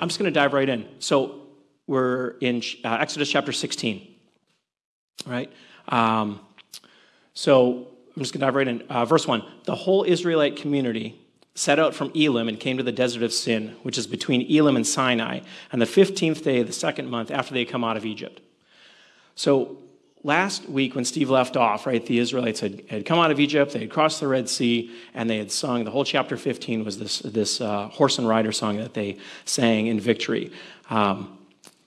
I'm just going to dive right in. So we're in uh, Exodus chapter 16, right? Um, so I'm just going to dive right in. Uh, verse 1 The whole Israelite community set out from Elim and came to the desert of Sin, which is between Elim and Sinai, on the 15th day of the second month after they come out of Egypt. So last week when Steve left off, right, the Israelites had, had come out of Egypt, they had crossed the Red Sea, and they had sung, the whole chapter 15 was this, this uh, horse and rider song that they sang in victory. Um,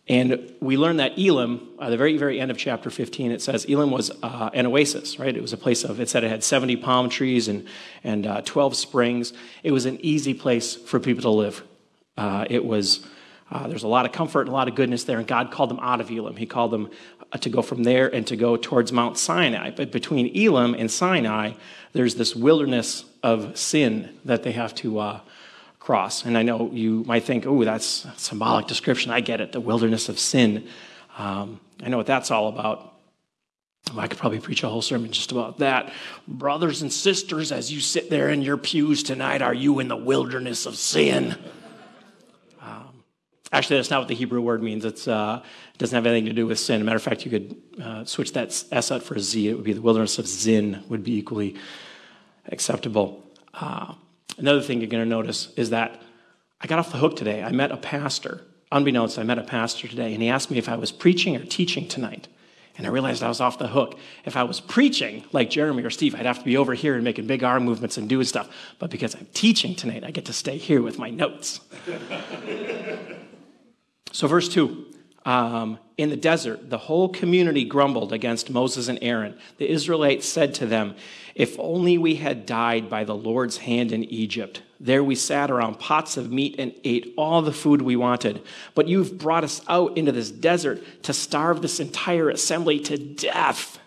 and we learned that Elim, at the very, very end of chapter 15, it says Elim was uh, an oasis, right? It was a place of, it said it had 70 palm trees and, and uh, 12 springs. It was an easy place for people to live. Uh, it was, uh, there's a lot of comfort and a lot of goodness there, and God called them out of Elim. He called them uh, to go from there and to go towards Mount Sinai. But between Elim and Sinai, there's this wilderness of sin that they have to uh, cross. And I know you might think, oh, that's symbolic description. I get it, the wilderness of sin. Um, I know what that's all about. I could probably preach a whole sermon just about that. Brothers and sisters, as you sit there in your pews tonight, are you in the wilderness of sin? Actually, that's not what the Hebrew word means. Uh, it doesn't have anything to do with sin. Matter of fact, you could uh, switch that S out for a Z. It would be the wilderness of Zin, would be equally acceptable. Uh, Another thing you're going to notice is that I got off the hook today. I met a pastor. Unbeknownst, I met a pastor today, and he asked me if I was preaching or teaching tonight. And I realized I was off the hook. If I was preaching like Jeremy or Steve, I'd have to be over here and making big arm movements and doing stuff. But because I'm teaching tonight, I get to stay here with my notes. so, verse 2 um, in the desert, the whole community grumbled against Moses and Aaron. The Israelites said to them, If only we had died by the Lord's hand in Egypt. There we sat around pots of meat and ate all the food we wanted. But you've brought us out into this desert to starve this entire assembly to death.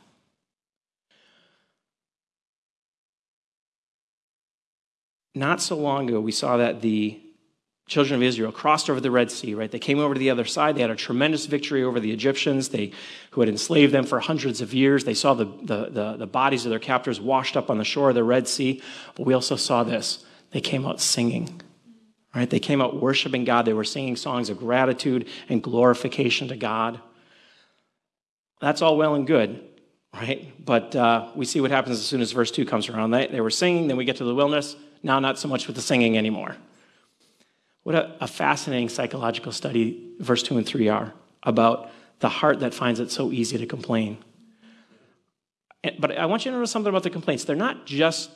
Not so long ago, we saw that the children of Israel crossed over the Red Sea, right? They came over to the other side. They had a tremendous victory over the Egyptians, they, who had enslaved them for hundreds of years. They saw the, the, the, the bodies of their captors washed up on the shore of the Red Sea. But we also saw this. They came out singing, right? They came out worshiping God. They were singing songs of gratitude and glorification to God. That's all well and good, right? But uh, we see what happens as soon as verse 2 comes around. They, they were singing, then we get to the wilderness. Now, not so much with the singing anymore. What a, a fascinating psychological study verse 2 and 3 are about the heart that finds it so easy to complain. But I want you to know something about the complaints. They're not just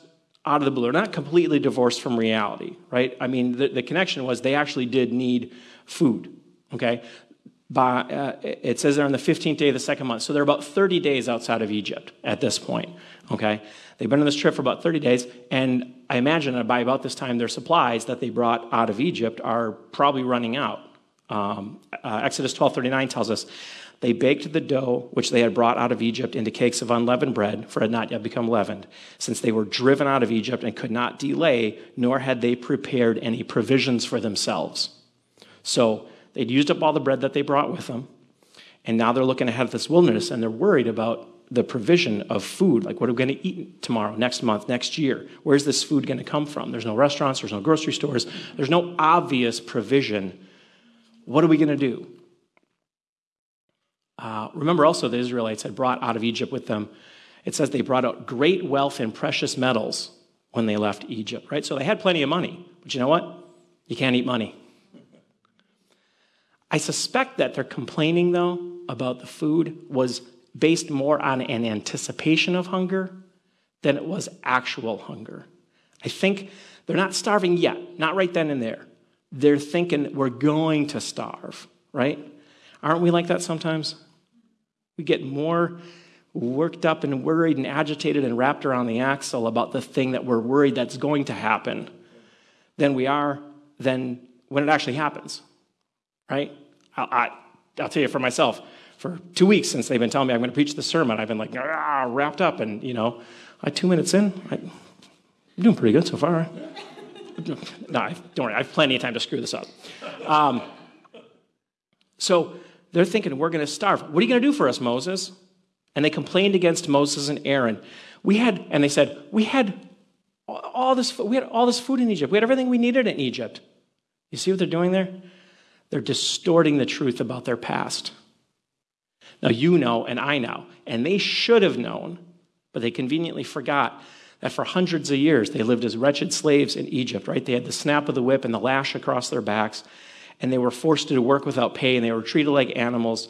out of the blue, they're not completely divorced from reality, right? I mean, the, the connection was they actually did need food, okay? By, uh, it says they're on the 15th day of the second month. So they're about 30 days outside of Egypt at this point, okay? They've been on this trip for about 30 days, and I imagine that by about this time, their supplies that they brought out of Egypt are probably running out. Um, uh, Exodus 12:39 tells us they baked the dough which they had brought out of Egypt into cakes of unleavened bread, for it had not yet become leavened, since they were driven out of Egypt and could not delay, nor had they prepared any provisions for themselves. So they'd used up all the bread that they brought with them, and now they're looking ahead at this wilderness and they're worried about the provision of food. Like, what are we going to eat tomorrow, next month, next year? Where's this food going to come from? There's no restaurants, there's no grocery stores, there's no obvious provision. What are we going to do? Uh, remember also, the Israelites had brought out of Egypt with them, it says they brought out great wealth and precious metals when they left Egypt, right? So they had plenty of money. But you know what? You can't eat money. I suspect that their complaining, though, about the food was based more on an anticipation of hunger than it was actual hunger. I think they're not starving yet, not right then and there. They're thinking we're going to starve, right? Aren't we like that sometimes? We get more worked up and worried and agitated and wrapped around the axle about the thing that we're worried that's going to happen than we are than when it actually happens, right? I, I, I'll tell you for myself, for two weeks since they've been telling me I'm going to preach the sermon. I've been like ah, wrapped up, and you know, I two minutes in, I, am doing pretty good so far. no, I, don't worry, I have plenty of time to screw this up. Um, so they're thinking we're going to starve. What are you going to do for us, Moses? And they complained against Moses and Aaron. We had, and they said, we had all this, we had all this food in Egypt. We had everything we needed in Egypt. You see what they're doing there? They're distorting the truth about their past. Now, you know, and I know, and they should have known, but they conveniently forgot that for hundreds of years they lived as wretched slaves in Egypt, right? They had the snap of the whip and the lash across their backs, and they were forced to work without pay, and they were treated like animals,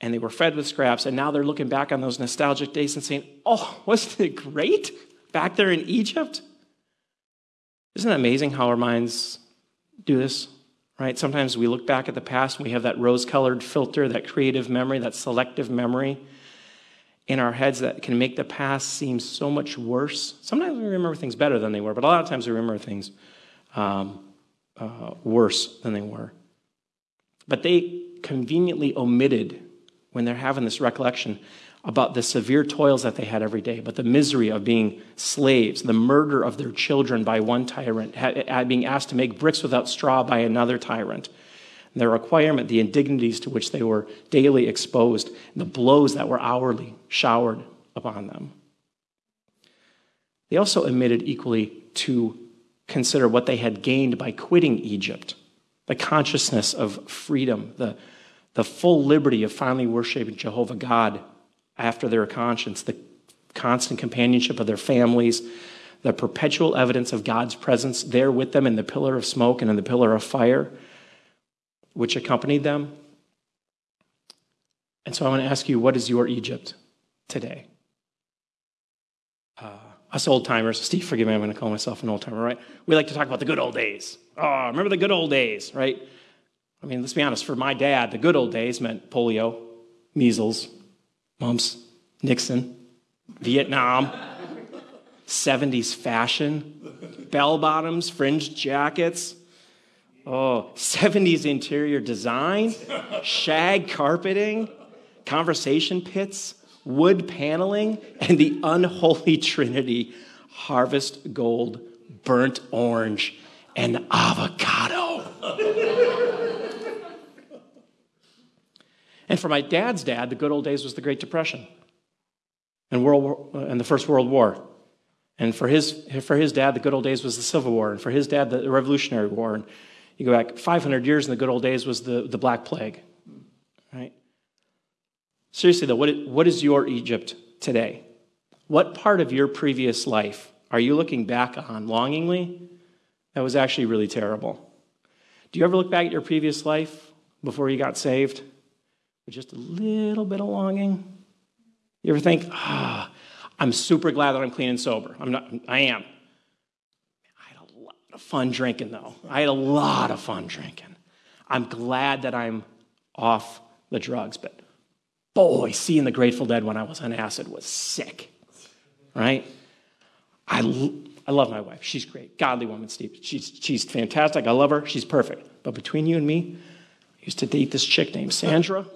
and they were fed with scraps. And now they're looking back on those nostalgic days and saying, Oh, wasn't it great back there in Egypt? Isn't it amazing how our minds do this? Right? Sometimes we look back at the past and we have that rose colored filter, that creative memory, that selective memory in our heads that can make the past seem so much worse. Sometimes we remember things better than they were, but a lot of times we remember things um, uh, worse than they were. But they conveniently omitted, when they're having this recollection, about the severe toils that they had every day, but the misery of being slaves, the murder of their children by one tyrant, being asked to make bricks without straw by another tyrant, their requirement, the indignities to which they were daily exposed, the blows that were hourly showered upon them. They also omitted equally to consider what they had gained by quitting Egypt the consciousness of freedom, the, the full liberty of finally worshiping Jehovah God after their conscience, the constant companionship of their families, the perpetual evidence of God's presence there with them in the pillar of smoke and in the pillar of fire, which accompanied them. And so I want to ask you, what is your Egypt today? Uh, us old timers, Steve, forgive me, I'm going to call myself an old timer, right? We like to talk about the good old days. Oh, remember the good old days, right? I mean, let's be honest, for my dad, the good old days meant polio, measles, mumps, Nixon, Vietnam, 70s fashion, bell bottoms, fringed jackets, oh, 70s interior design, shag carpeting, conversation pits, wood paneling, and the unholy trinity harvest gold, burnt orange, and avocado. And for my dad's dad, the good old days was the Great Depression and, World War, uh, and the First World War. And for his, for his dad, the good old days was the Civil War. And for his dad, the Revolutionary War. And you go back 500 years in the good old days was the, the Black Plague. Right? Seriously, though, what, what is your Egypt today? What part of your previous life are you looking back on longingly that was actually really terrible. Do you ever look back at your previous life before you got saved just a little bit of longing? You ever think, ah, I'm super glad that I'm clean and sober? I'm not, I am. I had a lot of fun drinking, though. I had a lot of fun drinking. I'm glad that I'm off the drugs, but boy, seeing the Grateful Dead when I was on acid was sick, right? I I love my wife. She's great. Godly woman, Steve. She's, she's fantastic. I love her. She's perfect. But between you and me, I used to date this chick named Sandra.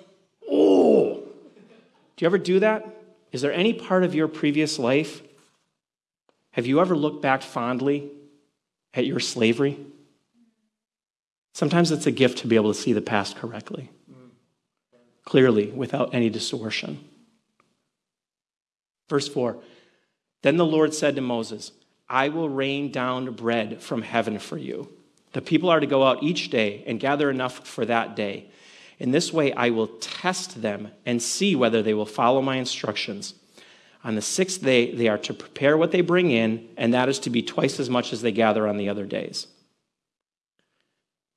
Do you ever do that? Is there any part of your previous life? Have you ever looked back fondly at your slavery? Sometimes it's a gift to be able to see the past correctly, clearly, without any distortion. Verse 4 Then the Lord said to Moses, I will rain down bread from heaven for you. The people are to go out each day and gather enough for that day. In this way, I will test them and see whether they will follow my instructions. On the sixth day, they are to prepare what they bring in, and that is to be twice as much as they gather on the other days.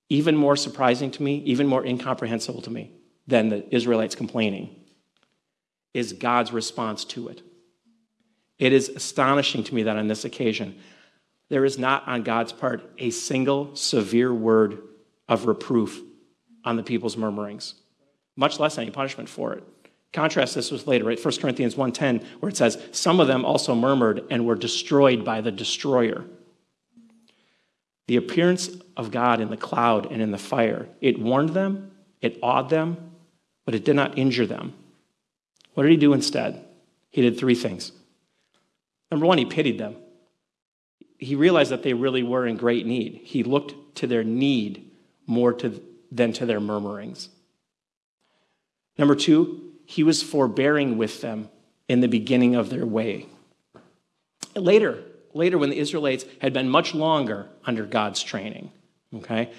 Even more surprising to me, even more incomprehensible to me than the Israelites complaining, is God's response to it. It is astonishing to me that on this occasion, there is not on God's part a single severe word of reproof on the people's murmurings, much less any punishment for it. Contrast this with later, right? 1 Corinthians 1.10, where it says, Some of them also murmured and were destroyed by the destroyer. The appearance of God in the cloud and in the fire, it warned them, it awed them, but it did not injure them. What did he do instead? He did three things. Number one, he pitied them. He realized that they really were in great need. He looked to their need more to, than to their murmurings. Number two, he was forbearing with them in the beginning of their way. Later, later when the Israelites had been much longer under God's training, okay,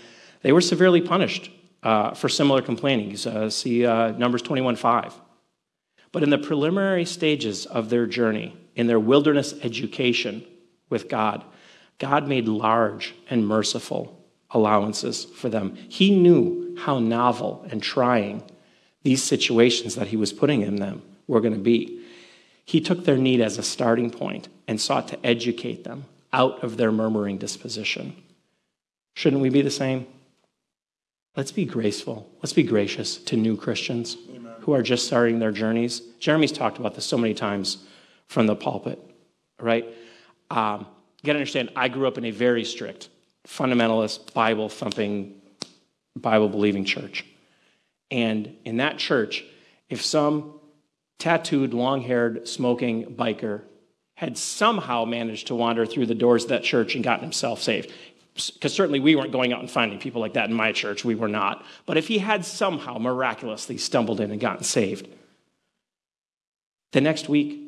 they were severely punished uh, for similar complaining. Uh, see uh, Numbers 21 5. But in the preliminary stages of their journey, in their wilderness education with God, God made large and merciful allowances for them. He knew how novel and trying these situations that He was putting in them were going to be. He took their need as a starting point and sought to educate them out of their murmuring disposition. Shouldn't we be the same? Let's be graceful. Let's be gracious to new Christians Amen. who are just starting their journeys. Jeremy's talked about this so many times from the pulpit, right? Um, you got to understand, I grew up in a very strict, fundamentalist, Bible thumping, Bible believing church. And in that church, if some tattooed, long haired, smoking biker had somehow managed to wander through the doors of that church and gotten himself saved, because certainly we weren't going out and finding people like that in my church, we were not. But if he had somehow miraculously stumbled in and gotten saved, the next week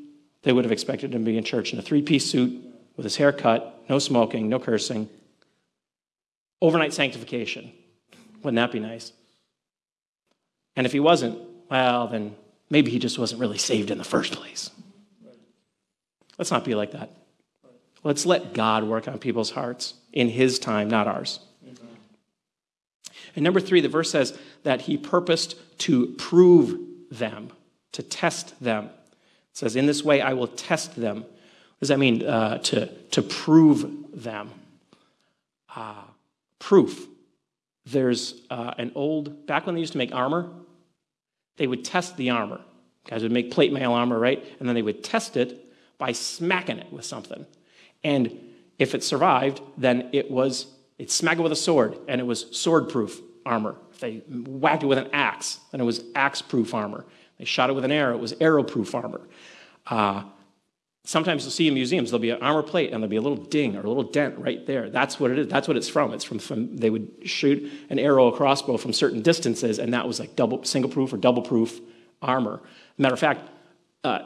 they would have expected him to be in church in a three piece suit with his hair cut, no smoking, no cursing. Overnight sanctification. Wouldn't that be nice? And if he wasn't, well, then maybe he just wasn't really saved in the first place. Let's not be like that. Let's let God work on people's hearts in his time, not ours. And number three, the verse says that he purposed to prove them, to test them. It says, In this way I will test them. What does that mean? Uh, to, to prove them. Uh, proof. There's uh, an old, back when they used to make armor, they would test the armor. Guys would make plate mail armor, right? And then they would test it by smacking it with something. And if it survived, then it was, it smacked it with a sword, and it was sword proof armor. If they whacked it with an axe, then it was axe proof armor. They shot it with an arrow, it was arrow proof armor. Uh, sometimes you'll see in museums, there'll be an armor plate and there'll be a little ding or a little dent right there. That's what it is. That's what it's from. It's from, from they would shoot an arrow, a crossbow from certain distances, and that was like double, single proof or double proof armor. Matter of fact, uh,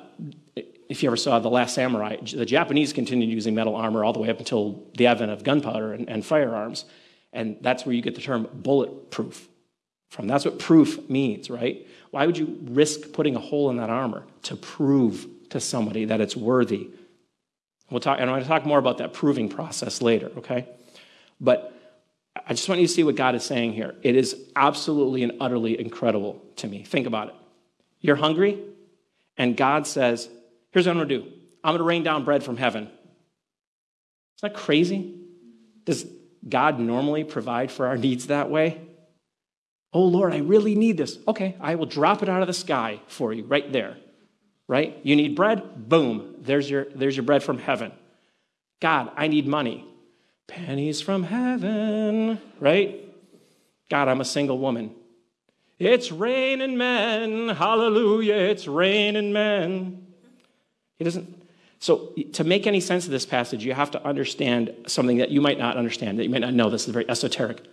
if you ever saw The Last Samurai, the Japanese continued using metal armor all the way up until the advent of gunpowder and, and firearms. And that's where you get the term bulletproof from. That's what proof means, right? Why would you risk putting a hole in that armor? To prove to somebody that it's worthy. We'll talk, and I'm going to talk more about that proving process later, okay? But I just want you to see what God is saying here. It is absolutely and utterly incredible to me. Think about it. You're hungry, and God says, Here's what I'm going to do I'm going to rain down bread from heaven. Isn't that crazy? Does God normally provide for our needs that way? Oh, Lord, I really need this. Okay, I will drop it out of the sky for you right there. Right? You need bread? Boom. There's your, there's your bread from heaven. God, I need money. Pennies from heaven. Right? God, I'm a single woman. It's raining men. Hallelujah. It's raining men. He doesn't. So, to make any sense of this passage, you have to understand something that you might not understand, that you might not know. This is very esoteric.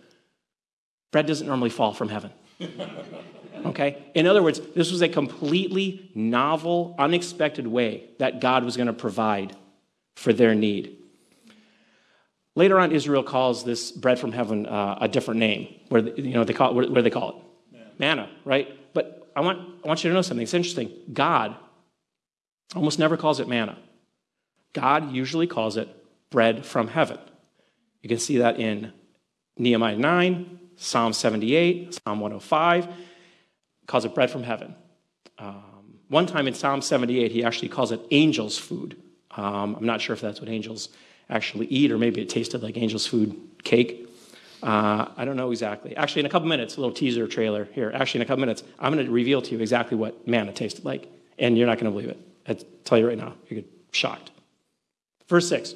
Bread doesn't normally fall from heaven. Okay? In other words, this was a completely novel, unexpected way that God was going to provide for their need. Later on, Israel calls this bread from heaven uh, a different name. Where you know they call it, do they call it? Manna. Manna, right? But I want, I want you to know something. It's interesting. God almost never calls it manna. God usually calls it bread from heaven. You can see that in Nehemiah 9, Psalm 78, Psalm 105, calls it bread from heaven. Um, one time in Psalm 78, he actually calls it angels' food. Um, I'm not sure if that's what angels actually eat, or maybe it tasted like angels' food cake. Uh, I don't know exactly. Actually, in a couple minutes, a little teaser trailer here. Actually, in a couple minutes, I'm going to reveal to you exactly what manna tasted like, and you're not going to believe it. I tell you right now, you get shocked. Verse 6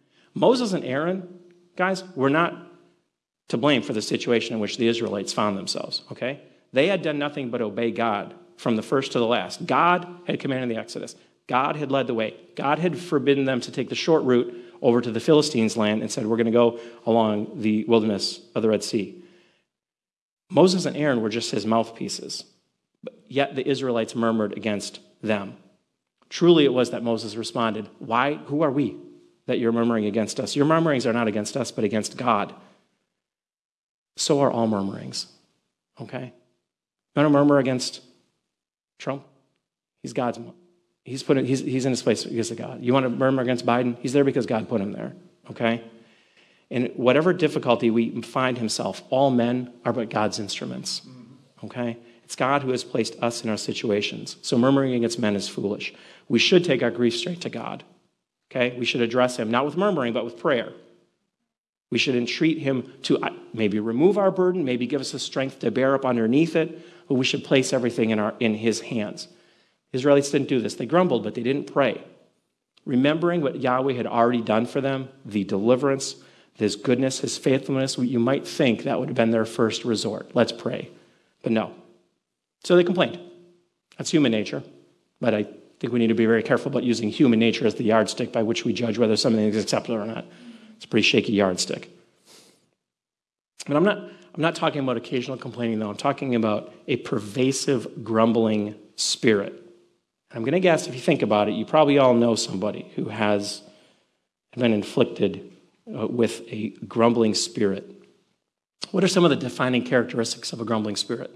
Moses and Aaron, guys, were not to blame for the situation in which the Israelites found themselves, okay? They had done nothing but obey God from the first to the last. God had commanded the Exodus. God had led the way. God had forbidden them to take the short route over to the Philistines' land and said, We're going to go along the wilderness of the Red Sea. Moses and Aaron were just his mouthpieces, but yet the Israelites murmured against them. Truly, it was that Moses responded, Why? Who are we that you're murmuring against us? Your murmurings are not against us, but against God. So are all murmurings. Okay? You want to murmur against Trump? He's God's. He's, put in, he's, he's in his place because of God. You want to murmur against Biden? He's there because God put him there. Okay? In whatever difficulty we find himself, all men are but God's instruments. Okay? It's God who has placed us in our situations. So murmuring against men is foolish. We should take our grief straight to God. Okay? We should address him, not with murmuring, but with prayer. We should entreat him to uh, maybe remove our burden, maybe give us the strength to bear up underneath it, but we should place everything in, our, in his hands. Israelites didn't do this. They grumbled, but they didn't pray. Remembering what Yahweh had already done for them, the deliverance, his goodness, his faithfulness, you might think that would have been their first resort. Let's pray. But no. So they complained. That's human nature. But I think we need to be very careful about using human nature as the yardstick by which we judge whether something is acceptable or not. It's a pretty shaky yardstick. But I'm not, I'm not talking about occasional complaining, though. I'm talking about a pervasive grumbling spirit. And I'm going to guess if you think about it, you probably all know somebody who has been inflicted uh, with a grumbling spirit. What are some of the defining characteristics of a grumbling spirit?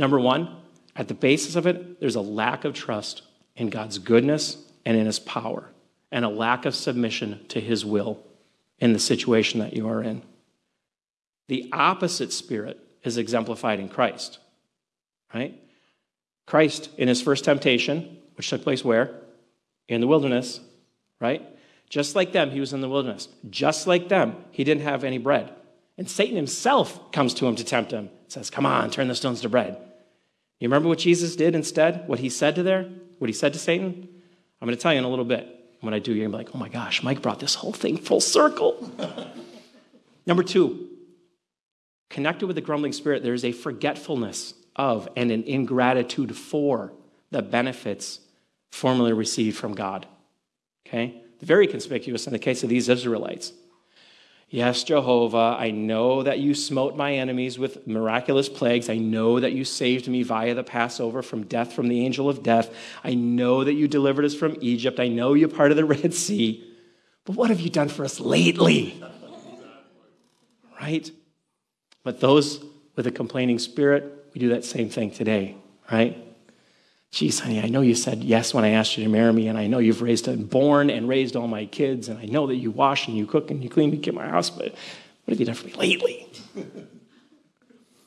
Number one, at the basis of it, there's a lack of trust in God's goodness and in his power and a lack of submission to his will in the situation that you are in. The opposite spirit is exemplified in Christ, right? Christ, in his first temptation, which took place where? In the wilderness, right? Just like them, he was in the wilderness. Just like them, he didn't have any bread. And Satan himself comes to him to tempt him, says, Come on, turn the stones to bread. You remember what Jesus did instead? What he said to there? What he said to Satan? I'm going to tell you in a little bit. When I do, you're going to be like, oh my gosh, Mike brought this whole thing full circle. Number two, connected with the grumbling spirit, there is a forgetfulness of and an ingratitude for the benefits formerly received from God. Okay? Very conspicuous in the case of these Israelites. Yes, Jehovah, I know that you smote my enemies with miraculous plagues. I know that you saved me via the Passover from death from the angel of death. I know that you delivered us from Egypt. I know you parted the Red Sea. But what have you done for us lately? Right? But those with a complaining spirit, we do that same thing today, right? Geez, honey, I know you said yes when I asked you to marry me, and I know you've raised and born and raised all my kids, and I know that you wash and you cook and you clean and keep my house, but what have you done for me lately?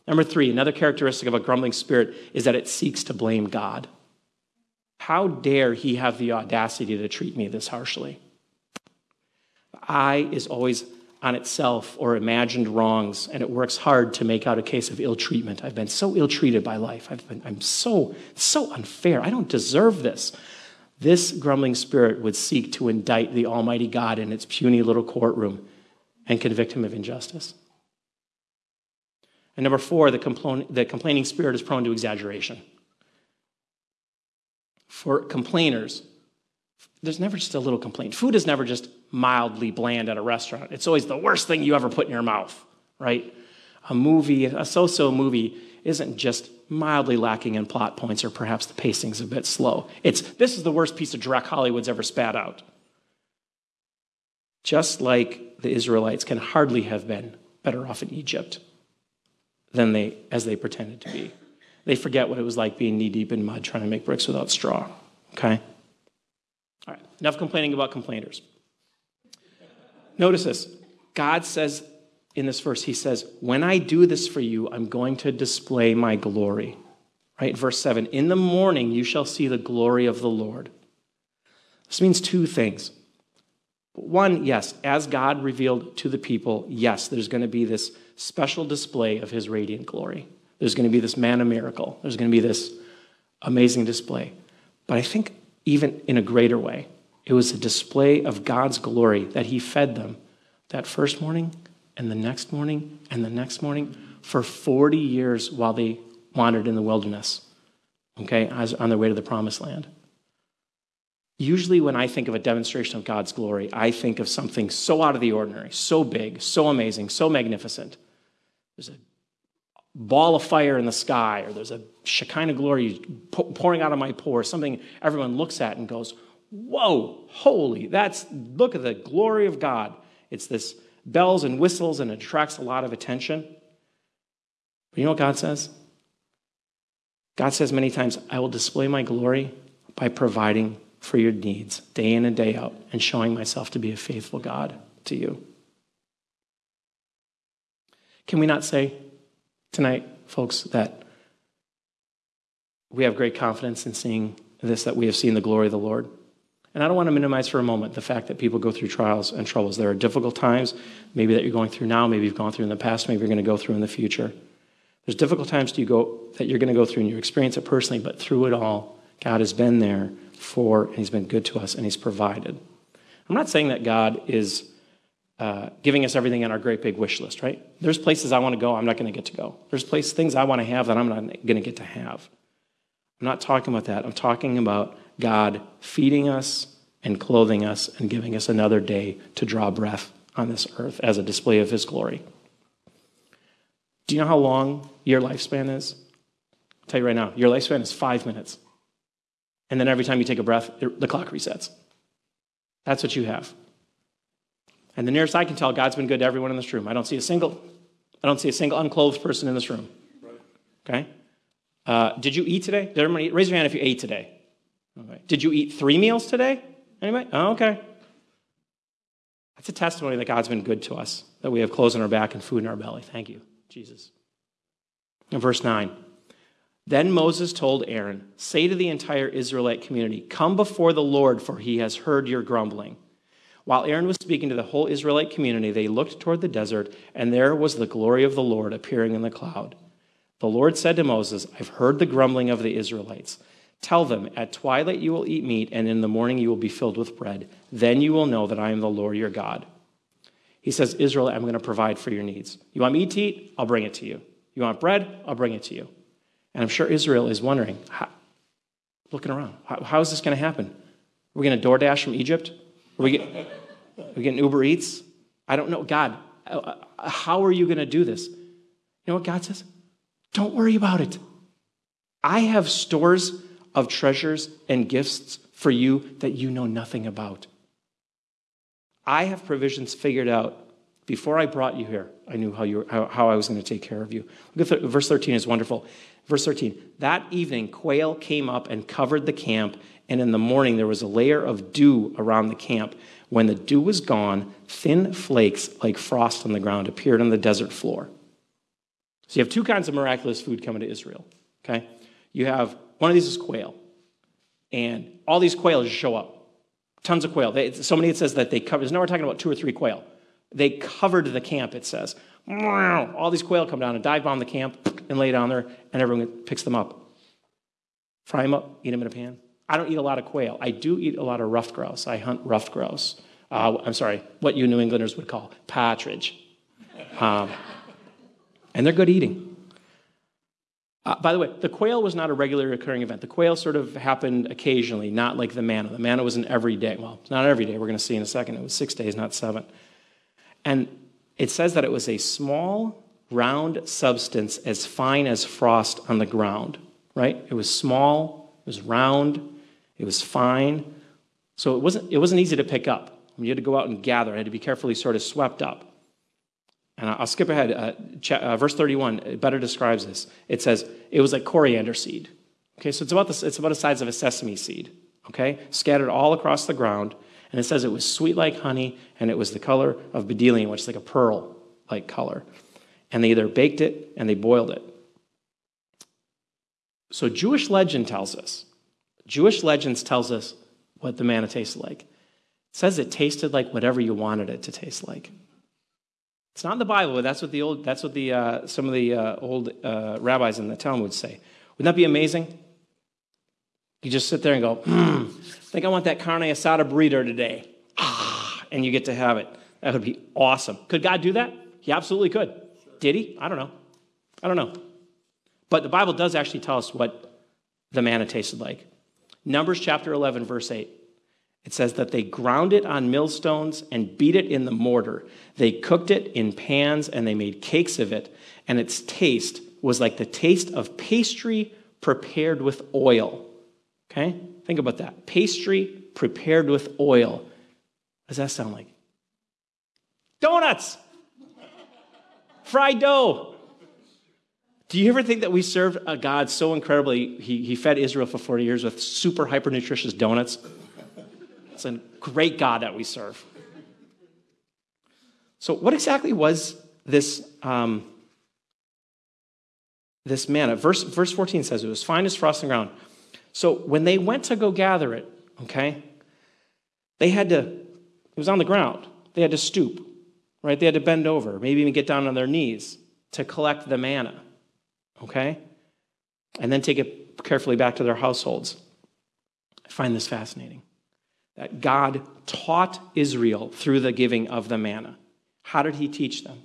Number three, another characteristic of a grumbling spirit is that it seeks to blame God. How dare he have the audacity to treat me this harshly? I is always on itself or imagined wrongs, and it works hard to make out a case of ill treatment. I've been so ill treated by life. I've been, I'm so, so unfair. I don't deserve this. This grumbling spirit would seek to indict the Almighty God in its puny little courtroom and convict him of injustice. And number four, the, compl- the complaining spirit is prone to exaggeration. For complainers, there's never just a little complaint. Food is never just mildly bland at a restaurant. It's always the worst thing you ever put in your mouth, right? A movie, a so so movie, isn't just mildly lacking in plot points or perhaps the pacing's a bit slow. It's this is the worst piece of direct Hollywood's ever spat out. Just like the Israelites can hardly have been better off in Egypt than they as they pretended to be. They forget what it was like being knee deep in mud trying to make bricks without straw. Okay? All right, enough complaining about complainers. Notice this God says in this verse, He says, When I do this for you, I'm going to display my glory. Right? Verse 7 In the morning you shall see the glory of the Lord. This means two things. One, yes, as God revealed to the people, yes, there's going to be this special display of his radiant glory. There's going to be this manna miracle. There's going to be this amazing display. But I think even in a greater way. It was a display of God's glory that He fed them that first morning and the next morning and the next morning for 40 years while they wandered in the wilderness, okay, on their way to the promised land. Usually, when I think of a demonstration of God's glory, I think of something so out of the ordinary, so big, so amazing, so magnificent. There's a ball of fire in the sky, or there's a Shekinah glory pouring out of my pores, something everyone looks at and goes, Whoa, holy, that's, look at the glory of God. It's this bells and whistles and attracts a lot of attention. But you know what God says? God says many times, I will display my glory by providing for your needs day in and day out and showing myself to be a faithful God to you. Can we not say tonight, folks, that we have great confidence in seeing this, that we have seen the glory of the Lord? And I don't want to minimize for a moment the fact that people go through trials and troubles. There are difficult times, maybe that you're going through now, maybe you've gone through in the past, maybe you're going to go through in the future. There's difficult times you go, that you're going to go through and you experience it personally, but through it all, God has been there for, and He's been good to us, and He's provided. I'm not saying that God is uh, giving us everything on our great big wish list, right? There's places I want to go, I'm not going to get to go. There's places, things I want to have that I'm not going to get to have. I'm not talking about that. I'm talking about God feeding us and clothing us and giving us another day to draw breath on this earth as a display of His glory. Do you know how long your lifespan is? I'll tell you right now, your lifespan is five minutes. And then every time you take a breath, the clock resets. That's what you have. And the nearest I can tell, God's been good to everyone in this room. I don't see a single, I don't see a single unclothed person in this room. Okay? Uh, did you eat today? Did everybody raise your hand if you ate today? Okay. Did you eat three meals today? Anybody? Oh, okay. That's a testimony that God's been good to us, that we have clothes on our back and food in our belly. Thank you, Jesus. In verse 9. Then Moses told Aaron, Say to the entire Israelite community, Come before the Lord, for he has heard your grumbling. While Aaron was speaking to the whole Israelite community, they looked toward the desert, and there was the glory of the Lord appearing in the cloud. The Lord said to Moses, I've heard the grumbling of the Israelites. Tell them, At twilight you will eat meat, and in the morning you will be filled with bread. Then you will know that I am the Lord your God. He says, Israel, I'm going to provide for your needs. You want meat to eat? I'll bring it to you. You want bread? I'll bring it to you. And I'm sure Israel is wondering, looking around, how, how is this going to happen? Are we going to DoorDash from Egypt? Are we, get, are we getting Uber Eats? I don't know. God, uh, uh, how are you going to do this? You know what God says? Don't worry about it. I have stores of treasures and gifts for you that you know nothing about. I have provisions figured out before I brought you here. I knew how, you, how, how I was going to take care of you. Look at verse 13 is wonderful. Verse 13 That evening, quail came up and covered the camp, and in the morning there was a layer of dew around the camp. When the dew was gone, thin flakes like frost on the ground appeared on the desert floor. So you have two kinds of miraculous food coming to Israel. Okay? You have one of these is quail, and all these quail just show up. Tons of quail. They, so many it says that they cover. Now we're talking about two or three quail. They covered the camp, it says. All these quail come down and dive bomb the camp and lay down there, and everyone picks them up. Fry them up, eat them in a pan. I don't eat a lot of quail. I do eat a lot of ruffed grouse. I hunt ruffed grouse. Uh, I'm sorry, what you New Englanders would call partridge. Um, and they're good eating. Uh, by the way, the quail was not a regularly occurring event. The quail sort of happened occasionally, not like the manna. The manna was an every day. Well, not every day. We're going to see in a second. It was six days, not seven. And it says that it was a small, round substance as fine as frost on the ground, right? It was small, it was round, it was fine. So it wasn't, it wasn't easy to pick up. You had to go out and gather, it had to be carefully sort of swept up. And I'll skip ahead. Uh, uh, verse 31 it better describes this. It says, it was like coriander seed. Okay, so it's about, the, it's about the size of a sesame seed, okay, scattered all across the ground. And it says it was sweet like honey, and it was the color of bdellium, which is like a pearl like color. And they either baked it and they boiled it. So Jewish legend tells us, Jewish legends tells us what the manna tasted like. It says it tasted like whatever you wanted it to taste like. It's not in the Bible, but that's what the old, that's what the, uh, some of the uh, old uh, rabbis in the Talmud would say. Wouldn't that be amazing? You just sit there and go, hmm, I think I want that carne asada burrito today. Ah, and you get to have it. That would be awesome. Could God do that? He absolutely could. Did he? I don't know. I don't know. But the Bible does actually tell us what the manna tasted like. Numbers chapter 11, verse 8. It says that they ground it on millstones and beat it in the mortar. They cooked it in pans and they made cakes of it, and its taste was like the taste of pastry prepared with oil. Okay? Think about that. Pastry prepared with oil. What does that sound like? Donuts! Fried dough. Do you ever think that we served a God so incredibly? He, he fed Israel for 40 years with super hyper nutritious donuts. A great God that we serve. So, what exactly was this, um, this manna? Verse, verse 14 says it was fine as frost on the ground. So, when they went to go gather it, okay, they had to, it was on the ground. They had to stoop, right? They had to bend over, maybe even get down on their knees to collect the manna, okay? And then take it carefully back to their households. I find this fascinating that God taught Israel through the giving of the manna. How did he teach them?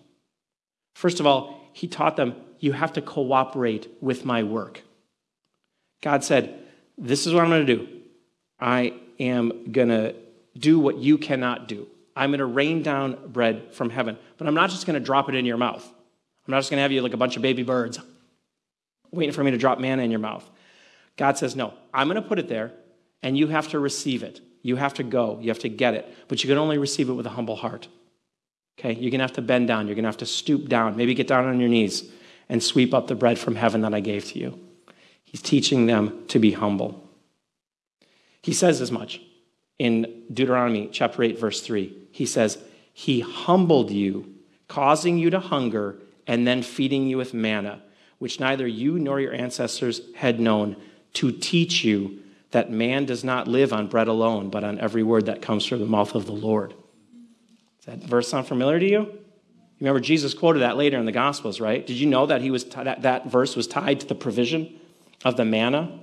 First of all, he taught them, you have to cooperate with my work. God said, This is what I'm going to do. I am going to do what you cannot do. I'm going to rain down bread from heaven, but I'm not just going to drop it in your mouth. I'm not just going to have you like a bunch of baby birds waiting for me to drop manna in your mouth. God says, No, I'm going to put it there, and you have to receive it. You have to go. You have to get it. But you can only receive it with a humble heart. Okay? You're to have to bend down. You're to have to stoop down. Maybe get down on your knees and sweep up the bread from heaven that I gave to you. He's teaching them to be humble. He says as much in Deuteronomy chapter 8, verse 3. He says, He humbled you, causing you to hunger, and then feeding you with manna, which neither you nor your ancestors had known, to teach you that man does not live on bread alone, but on every word that comes from the mouth of the Lord. Does that verse sound familiar to you? You remember Jesus quoted that later in the Gospels, right? Did you know that he was t- that, that verse was tied to the provision of the manna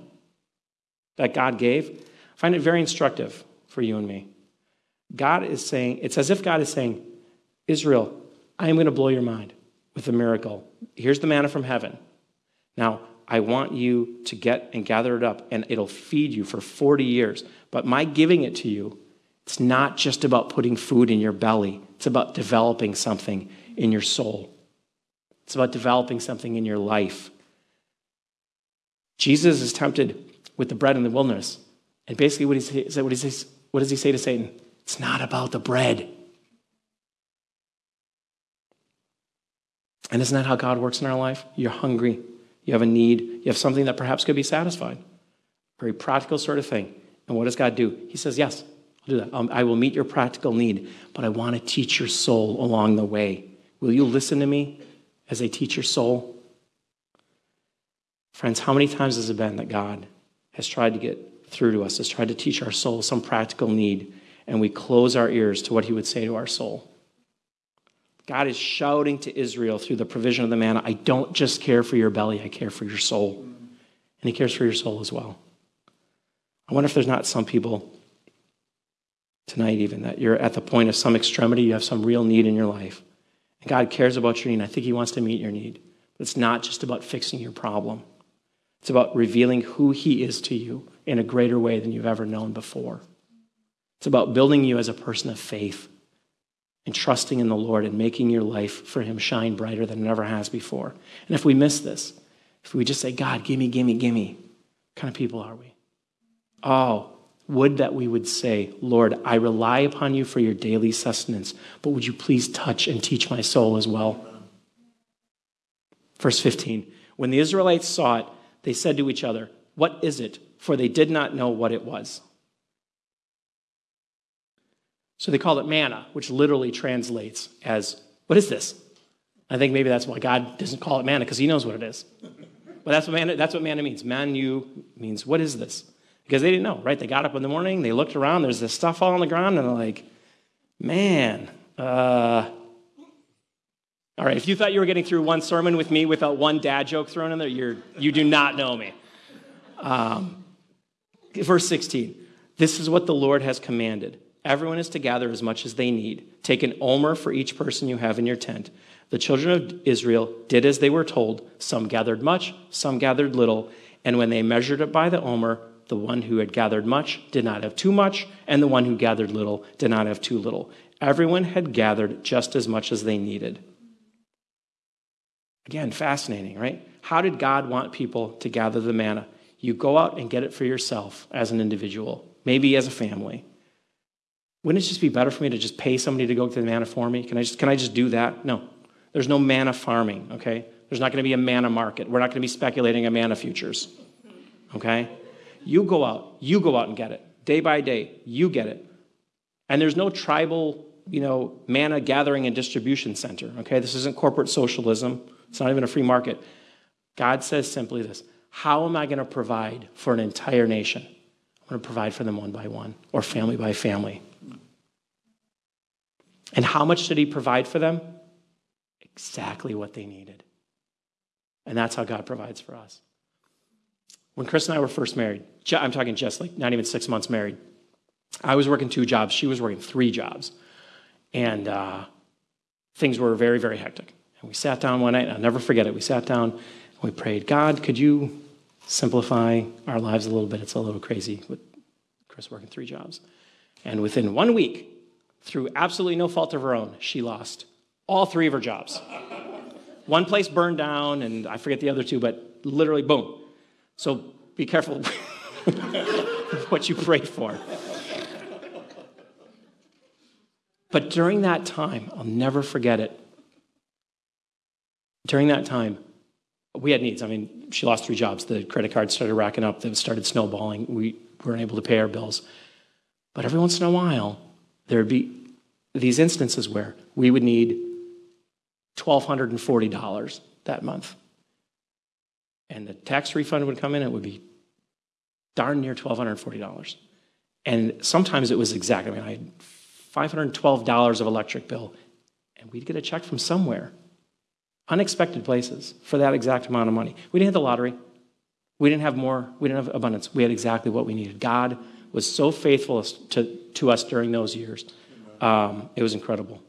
that God gave? I find it very instructive for you and me. God is saying, it's as if God is saying, Israel, I am going to blow your mind with a miracle. Here's the manna from heaven. Now, I want you to get and gather it up, and it'll feed you for 40 years. But my giving it to you, it's not just about putting food in your belly, it's about developing something in your soul. It's about developing something in your life. Jesus is tempted with the bread in the wilderness. And basically, what, he what, what does he say to Satan? It's not about the bread. And isn't that how God works in our life? You're hungry, you have a need, you have something that perhaps could be satisfied. Very practical sort of thing. And what does God do? He says, Yes, I'll do that. Um, I will meet your practical need, but I want to teach your soul along the way. Will you listen to me as I teach your soul? Friends, how many times has it been that God has tried to get through to us, has tried to teach our soul some practical need, and we close our ears to what he would say to our soul? God is shouting to Israel through the provision of the manna I don't just care for your belly, I care for your soul. And He cares for your soul as well. I wonder if there's not some people tonight, even, that you're at the point of some extremity, you have some real need in your life. And God cares about your need. I think He wants to meet your need. But it's not just about fixing your problem, it's about revealing who He is to you in a greater way than you've ever known before. It's about building you as a person of faith and trusting in the Lord and making your life for Him shine brighter than it ever has before. And if we miss this, if we just say, God, gimme, gimme, gimme, kind of people are we? Oh, would that we would say, Lord, I rely upon you for your daily sustenance, but would you please touch and teach my soul as well? Verse 15 When the Israelites saw it, they said to each other, What is it? For they did not know what it was. So they call it manna, which literally translates as, What is this? I think maybe that's why God doesn't call it manna, because he knows what it is. But that's what manna, that's what manna means. Manu means, What is this? Because they didn't know, right? They got up in the morning, they looked around, there's this stuff all on the ground, and they're like, Man, uh, all right, if you thought you were getting through one sermon with me without one dad joke thrown in there, you're, you do not know me. Um, verse 16 This is what the Lord has commanded Everyone is to gather as much as they need. Take an omer for each person you have in your tent. The children of Israel did as they were told. Some gathered much, some gathered little. And when they measured it by the omer, the one who had gathered much did not have too much, and the one who gathered little did not have too little. Everyone had gathered just as much as they needed. Again, fascinating, right? How did God want people to gather the manna? You go out and get it for yourself as an individual, maybe as a family. Wouldn't it just be better for me to just pay somebody to go to the manna for me? Can I just, can I just do that? No. There's no manna farming, okay? There's not going to be a manna market. We're not going to be speculating on manna futures, okay? You go out, you go out and get it. Day by day, you get it. And there's no tribal, you know, manna gathering and distribution center, okay? This isn't corporate socialism. It's not even a free market. God says simply this How am I going to provide for an entire nation? I'm going to provide for them one by one or family by family. And how much did he provide for them? Exactly what they needed. And that's how God provides for us. When Chris and I were first married, I'm talking just like not even six months married, I was working two jobs. She was working three jobs. And uh, things were very, very hectic. And we sat down one night, I'll never forget it. We sat down and we prayed, God, could you simplify our lives a little bit? It's a little crazy with Chris working three jobs. And within one week, through absolutely no fault of her own, she lost all three of her jobs. one place burned down, and I forget the other two, but literally, boom, so be careful what you pray for. But during that time, I'll never forget it. During that time, we had needs. I mean, she lost three jobs. The credit cards started racking up. They started snowballing. We weren't able to pay our bills. But every once in a while, there would be these instances where we would need $1,240 that month and the tax refund would come in, it would be darn near $1,240. And sometimes it was exact. I mean, I had $512 of electric bill, and we'd get a check from somewhere, unexpected places, for that exact amount of money. We didn't have the lottery. We didn't have more. We didn't have abundance. We had exactly what we needed. God was so faithful to, to us during those years. Um, it was incredible.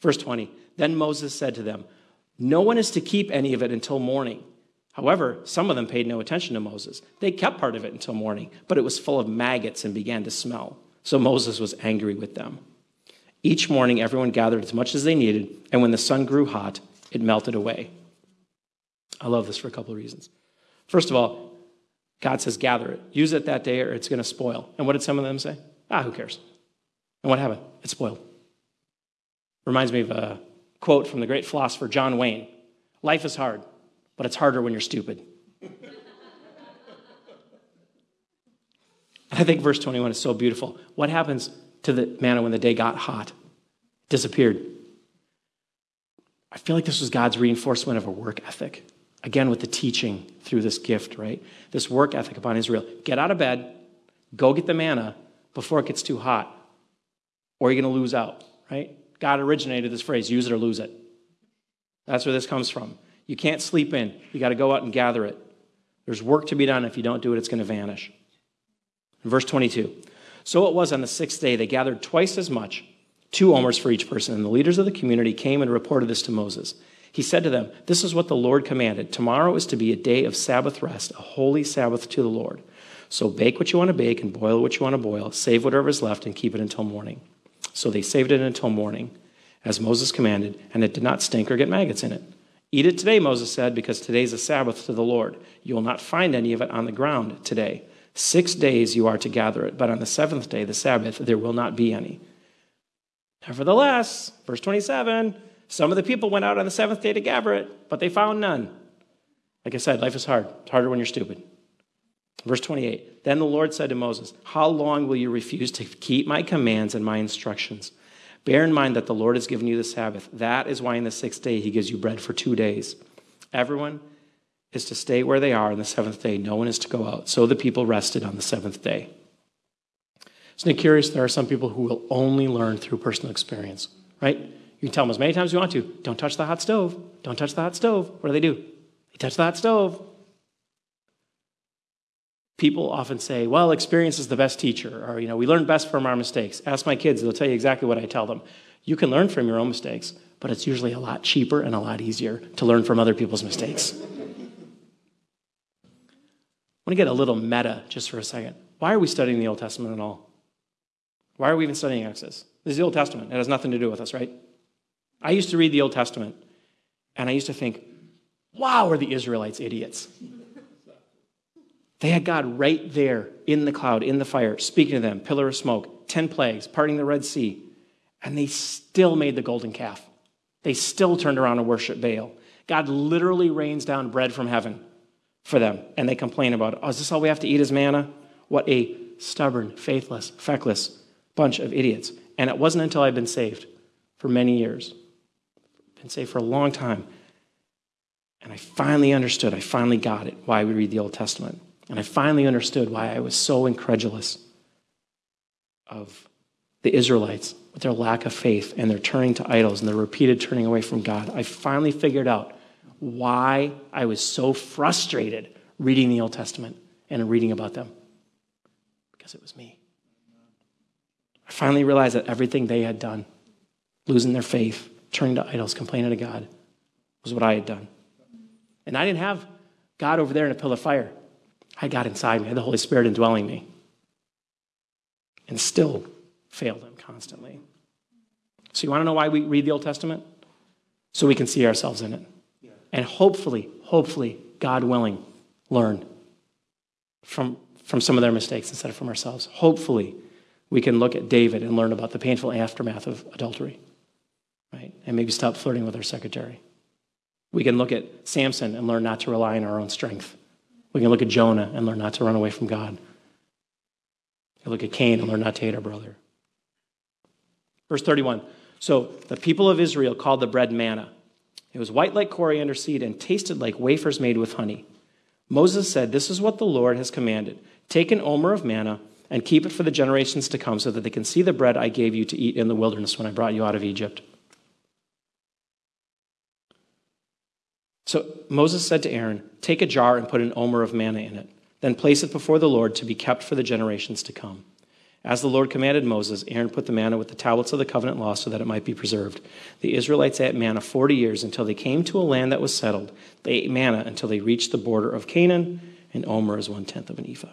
Verse 20 Then Moses said to them, No one is to keep any of it until morning. However, some of them paid no attention to Moses. They kept part of it until morning, but it was full of maggots and began to smell. So Moses was angry with them. Each morning, everyone gathered as much as they needed, and when the sun grew hot, it melted away. I love this for a couple of reasons. First of all, God says, gather it. Use it that day or it's going to spoil. And what did some of them say? Ah, who cares? And what happened? It spoiled. Reminds me of a quote from the great philosopher John Wayne Life is hard but it's harder when you're stupid. I think verse 21 is so beautiful. What happens to the manna when the day got hot? Disappeared. I feel like this was God's reinforcement of a work ethic. Again, with the teaching through this gift, right? This work ethic upon Israel. Get out of bed, go get the manna before it gets too hot, or you're going to lose out, right? God originated this phrase use it or lose it. That's where this comes from. You can't sleep in. You got to go out and gather it. There's work to be done. If you don't do it, it's going to vanish. Verse 22. So it was on the sixth day, they gathered twice as much, two omers for each person. And the leaders of the community came and reported this to Moses. He said to them, This is what the Lord commanded. Tomorrow is to be a day of Sabbath rest, a holy Sabbath to the Lord. So bake what you want to bake and boil what you want to boil. Save whatever is left and keep it until morning. So they saved it until morning, as Moses commanded, and it did not stink or get maggots in it. Eat it today, Moses said, because today is a Sabbath to the Lord. You will not find any of it on the ground today. Six days you are to gather it, but on the seventh day, the Sabbath, there will not be any. Nevertheless, verse 27, some of the people went out on the seventh day to gather it, but they found none. Like I said, life is hard. It's harder when you're stupid. Verse 28 Then the Lord said to Moses, How long will you refuse to keep my commands and my instructions? Bear in mind that the Lord has given you the Sabbath. That is why in the sixth day he gives you bread for two days. Everyone is to stay where they are on the seventh day. No one is to go out. So the people rested on the seventh day. Isn't it curious? There are some people who will only learn through personal experience, right? You can tell them as many times as you want to don't touch the hot stove. Don't touch the hot stove. What do they do? They touch the hot stove. People often say, well, experience is the best teacher, or, you know, we learn best from our mistakes. Ask my kids, they'll tell you exactly what I tell them. You can learn from your own mistakes, but it's usually a lot cheaper and a lot easier to learn from other people's mistakes. I want to get a little meta just for a second. Why are we studying the Old Testament at all? Why are we even studying Exodus? This is the Old Testament. It has nothing to do with us, right? I used to read the Old Testament, and I used to think, wow, are the Israelites idiots? They had God right there in the cloud, in the fire, speaking to them, pillar of smoke, 10 plagues, parting the Red Sea, and they still made the golden calf. They still turned around and worshiped Baal. God literally rains down bread from heaven for them, and they complain about. Oh, is this all we have to eat is manna? What a stubborn, faithless, feckless bunch of idiots. And it wasn't until I'd been saved for many years, been saved for a long time, and I finally understood, I finally got it, why we read the Old Testament. And I finally understood why I was so incredulous of the Israelites with their lack of faith and their turning to idols and their repeated turning away from God. I finally figured out why I was so frustrated reading the Old Testament and reading about them. Because it was me. I finally realized that everything they had done, losing their faith, turning to idols, complaining to God, was what I had done. And I didn't have God over there in a pillar of fire. I got inside me, I had the Holy Spirit indwelling me, and still failed him constantly. So, you want to know why we read the Old Testament? So we can see ourselves in it. And hopefully, hopefully, God willing, learn from, from some of their mistakes instead of from ourselves. Hopefully, we can look at David and learn about the painful aftermath of adultery, right? And maybe stop flirting with our secretary. We can look at Samson and learn not to rely on our own strength. We can look at Jonah and learn not to run away from God. We look at Cain and learn not to hate our brother. Verse 31. So the people of Israel called the bread manna. It was white like coriander seed and tasted like wafers made with honey. Moses said, This is what the Lord has commanded. Take an omer of manna and keep it for the generations to come so that they can see the bread I gave you to eat in the wilderness when I brought you out of Egypt. So Moses said to Aaron, Take a jar and put an omer of manna in it. Then place it before the Lord to be kept for the generations to come. As the Lord commanded Moses, Aaron put the manna with the tablets of the covenant law so that it might be preserved. The Israelites ate manna 40 years until they came to a land that was settled. They ate manna until they reached the border of Canaan, and omer is one tenth of an ephah.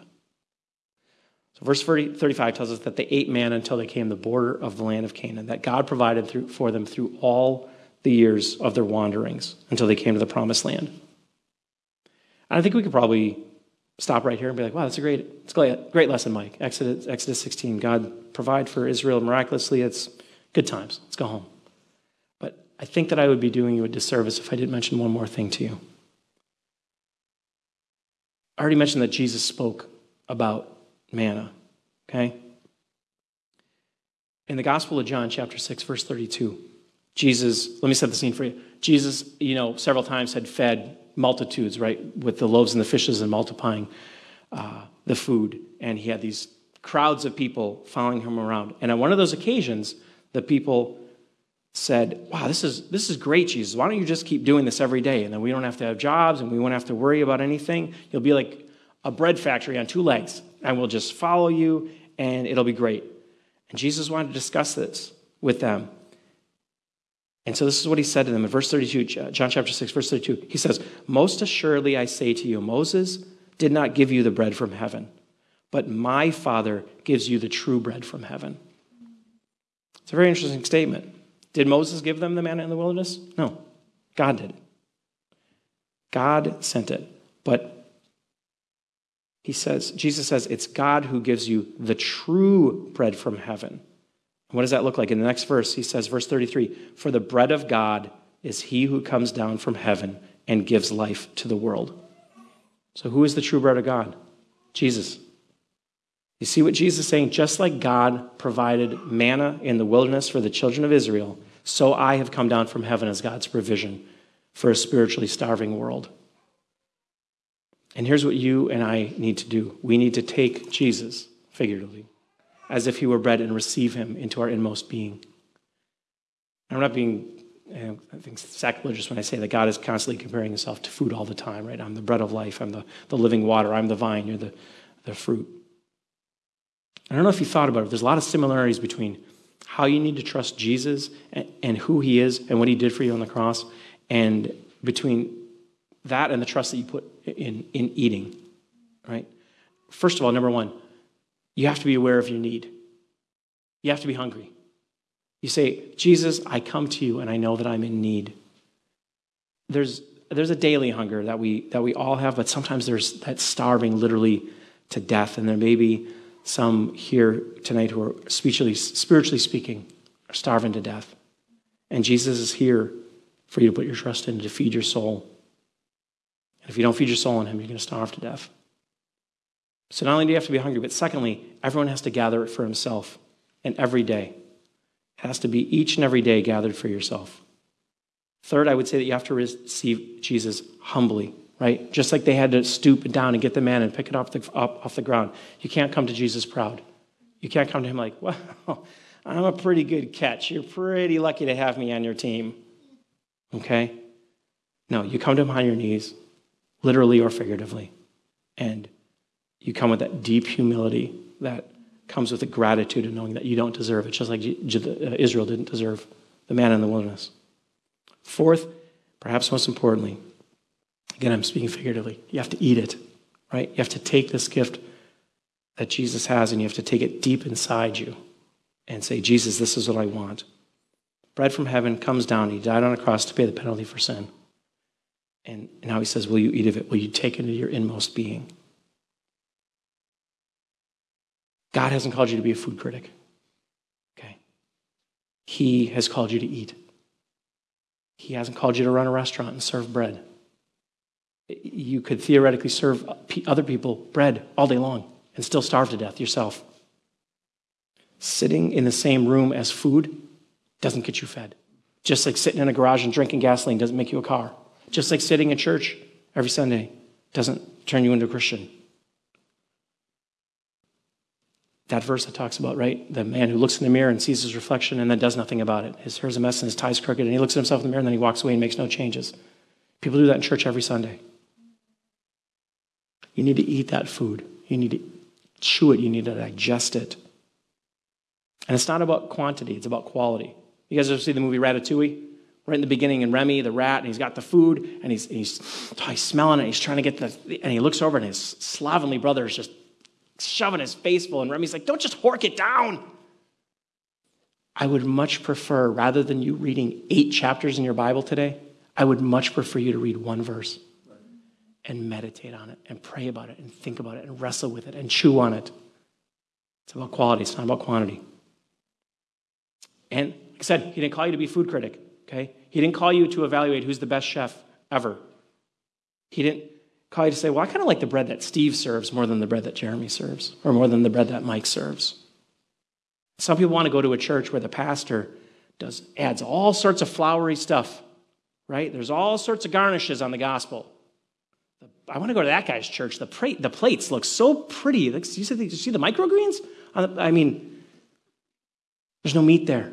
So verse 30, 35 tells us that they ate manna until they came to the border of the land of Canaan, that God provided through, for them through all the years of their wanderings until they came to the promised land. And I think we could probably stop right here and be like, wow, that's a great, great, great lesson, Mike. Exodus, Exodus 16, God provide for Israel miraculously. It's good times. Let's go home. But I think that I would be doing you a disservice if I didn't mention one more thing to you. I already mentioned that Jesus spoke about manna, okay? In the Gospel of John, chapter 6, verse 32, Jesus, let me set the scene for you. Jesus, you know, several times had fed multitudes, right, with the loaves and the fishes and multiplying uh, the food. And he had these crowds of people following him around. And on one of those occasions, the people said, Wow, this is, this is great, Jesus. Why don't you just keep doing this every day? And then we don't have to have jobs and we won't have to worry about anything. You'll be like a bread factory on two legs, and we'll just follow you, and it'll be great. And Jesus wanted to discuss this with them. And so this is what he said to them in verse 32, John chapter 6, verse 32. He says, Most assuredly I say to you, Moses did not give you the bread from heaven, but my Father gives you the true bread from heaven. It's a very interesting statement. Did Moses give them the manna in the wilderness? No, God did. God sent it. But he says, Jesus says, it's God who gives you the true bread from heaven. What does that look like? In the next verse, he says, verse 33 For the bread of God is he who comes down from heaven and gives life to the world. So, who is the true bread of God? Jesus. You see what Jesus is saying? Just like God provided manna in the wilderness for the children of Israel, so I have come down from heaven as God's provision for a spiritually starving world. And here's what you and I need to do we need to take Jesus, figuratively, as if he were bread and receive him into our inmost being. I'm not being eh, I think sacrilegious when I say that God is constantly comparing himself to food all the time, right? I'm the bread of life. I'm the, the living water. I'm the vine. You're the, the fruit. I don't know if you thought about it, there's a lot of similarities between how you need to trust Jesus and, and who he is and what he did for you on the cross, and between that and the trust that you put in, in eating, right? First of all, number one, you have to be aware of your need. You have to be hungry. You say, Jesus, I come to you and I know that I'm in need. There's, there's a daily hunger that we, that we all have, but sometimes there's that starving literally to death. And there may be some here tonight who are spiritually, spiritually speaking, are starving to death. And Jesus is here for you to put your trust in to feed your soul. And if you don't feed your soul in Him, you're going to starve to death. So not only do you have to be hungry, but secondly, everyone has to gather it for himself and every day has to be each and every day gathered for yourself. Third, I would say that you have to receive Jesus humbly, right? Just like they had to stoop down and get the manna and pick it off the, up, off the ground. You can't come to Jesus proud. You can't come to him like, well, I'm a pretty good catch. You're pretty lucky to have me on your team. Okay? No, you come to him on your knees, literally or figuratively. And you come with that deep humility that comes with the gratitude of knowing that you don't deserve it, just like uh, Israel didn't deserve the manna in the wilderness. Fourth, perhaps most importantly, again, I'm speaking figuratively, you have to eat it, right? You have to take this gift that Jesus has and you have to take it deep inside you and say, Jesus, this is what I want. Bread from heaven comes down. He died on a cross to pay the penalty for sin. And now he says, Will you eat of it? Will you take it into your inmost being? God hasn't called you to be a food critic. Okay? He has called you to eat. He hasn't called you to run a restaurant and serve bread. You could theoretically serve other people bread all day long and still starve to death yourself. Sitting in the same room as food doesn't get you fed. Just like sitting in a garage and drinking gasoline doesn't make you a car. Just like sitting in church every Sunday doesn't turn you into a Christian that verse that talks about, right? The man who looks in the mirror and sees his reflection and then does nothing about it. His hair's a mess and his tie's crooked, and he looks at himself in the mirror and then he walks away and makes no changes. People do that in church every Sunday. You need to eat that food. You need to chew it. You need to digest it. And it's not about quantity, it's about quality. You guys ever see the movie Ratatouille? Right in the beginning, and Remy, the rat, and he's got the food, and he's, he's, he's smelling it, and he's trying to get the, and he looks over, and his slovenly brother is just shoving his face full. And Remy's like, don't just hork it down. I would much prefer, rather than you reading eight chapters in your Bible today, I would much prefer you to read one verse and meditate on it and pray about it and think about it and wrestle with it and chew on it. It's about quality, it's not about quantity. And like I said, he didn't call you to be food critic, okay? He didn't call you to evaluate who's the best chef ever. He didn't call you to say, well, I kind of like the bread that Steve serves more than the bread that Jeremy serves, or more than the bread that Mike serves. Some people want to go to a church where the pastor does adds all sorts of flowery stuff, right? There's all sorts of garnishes on the gospel. I want to go to that guy's church. The, pra- the plates look so pretty. You see, the, you see the microgreens? I mean, there's no meat there.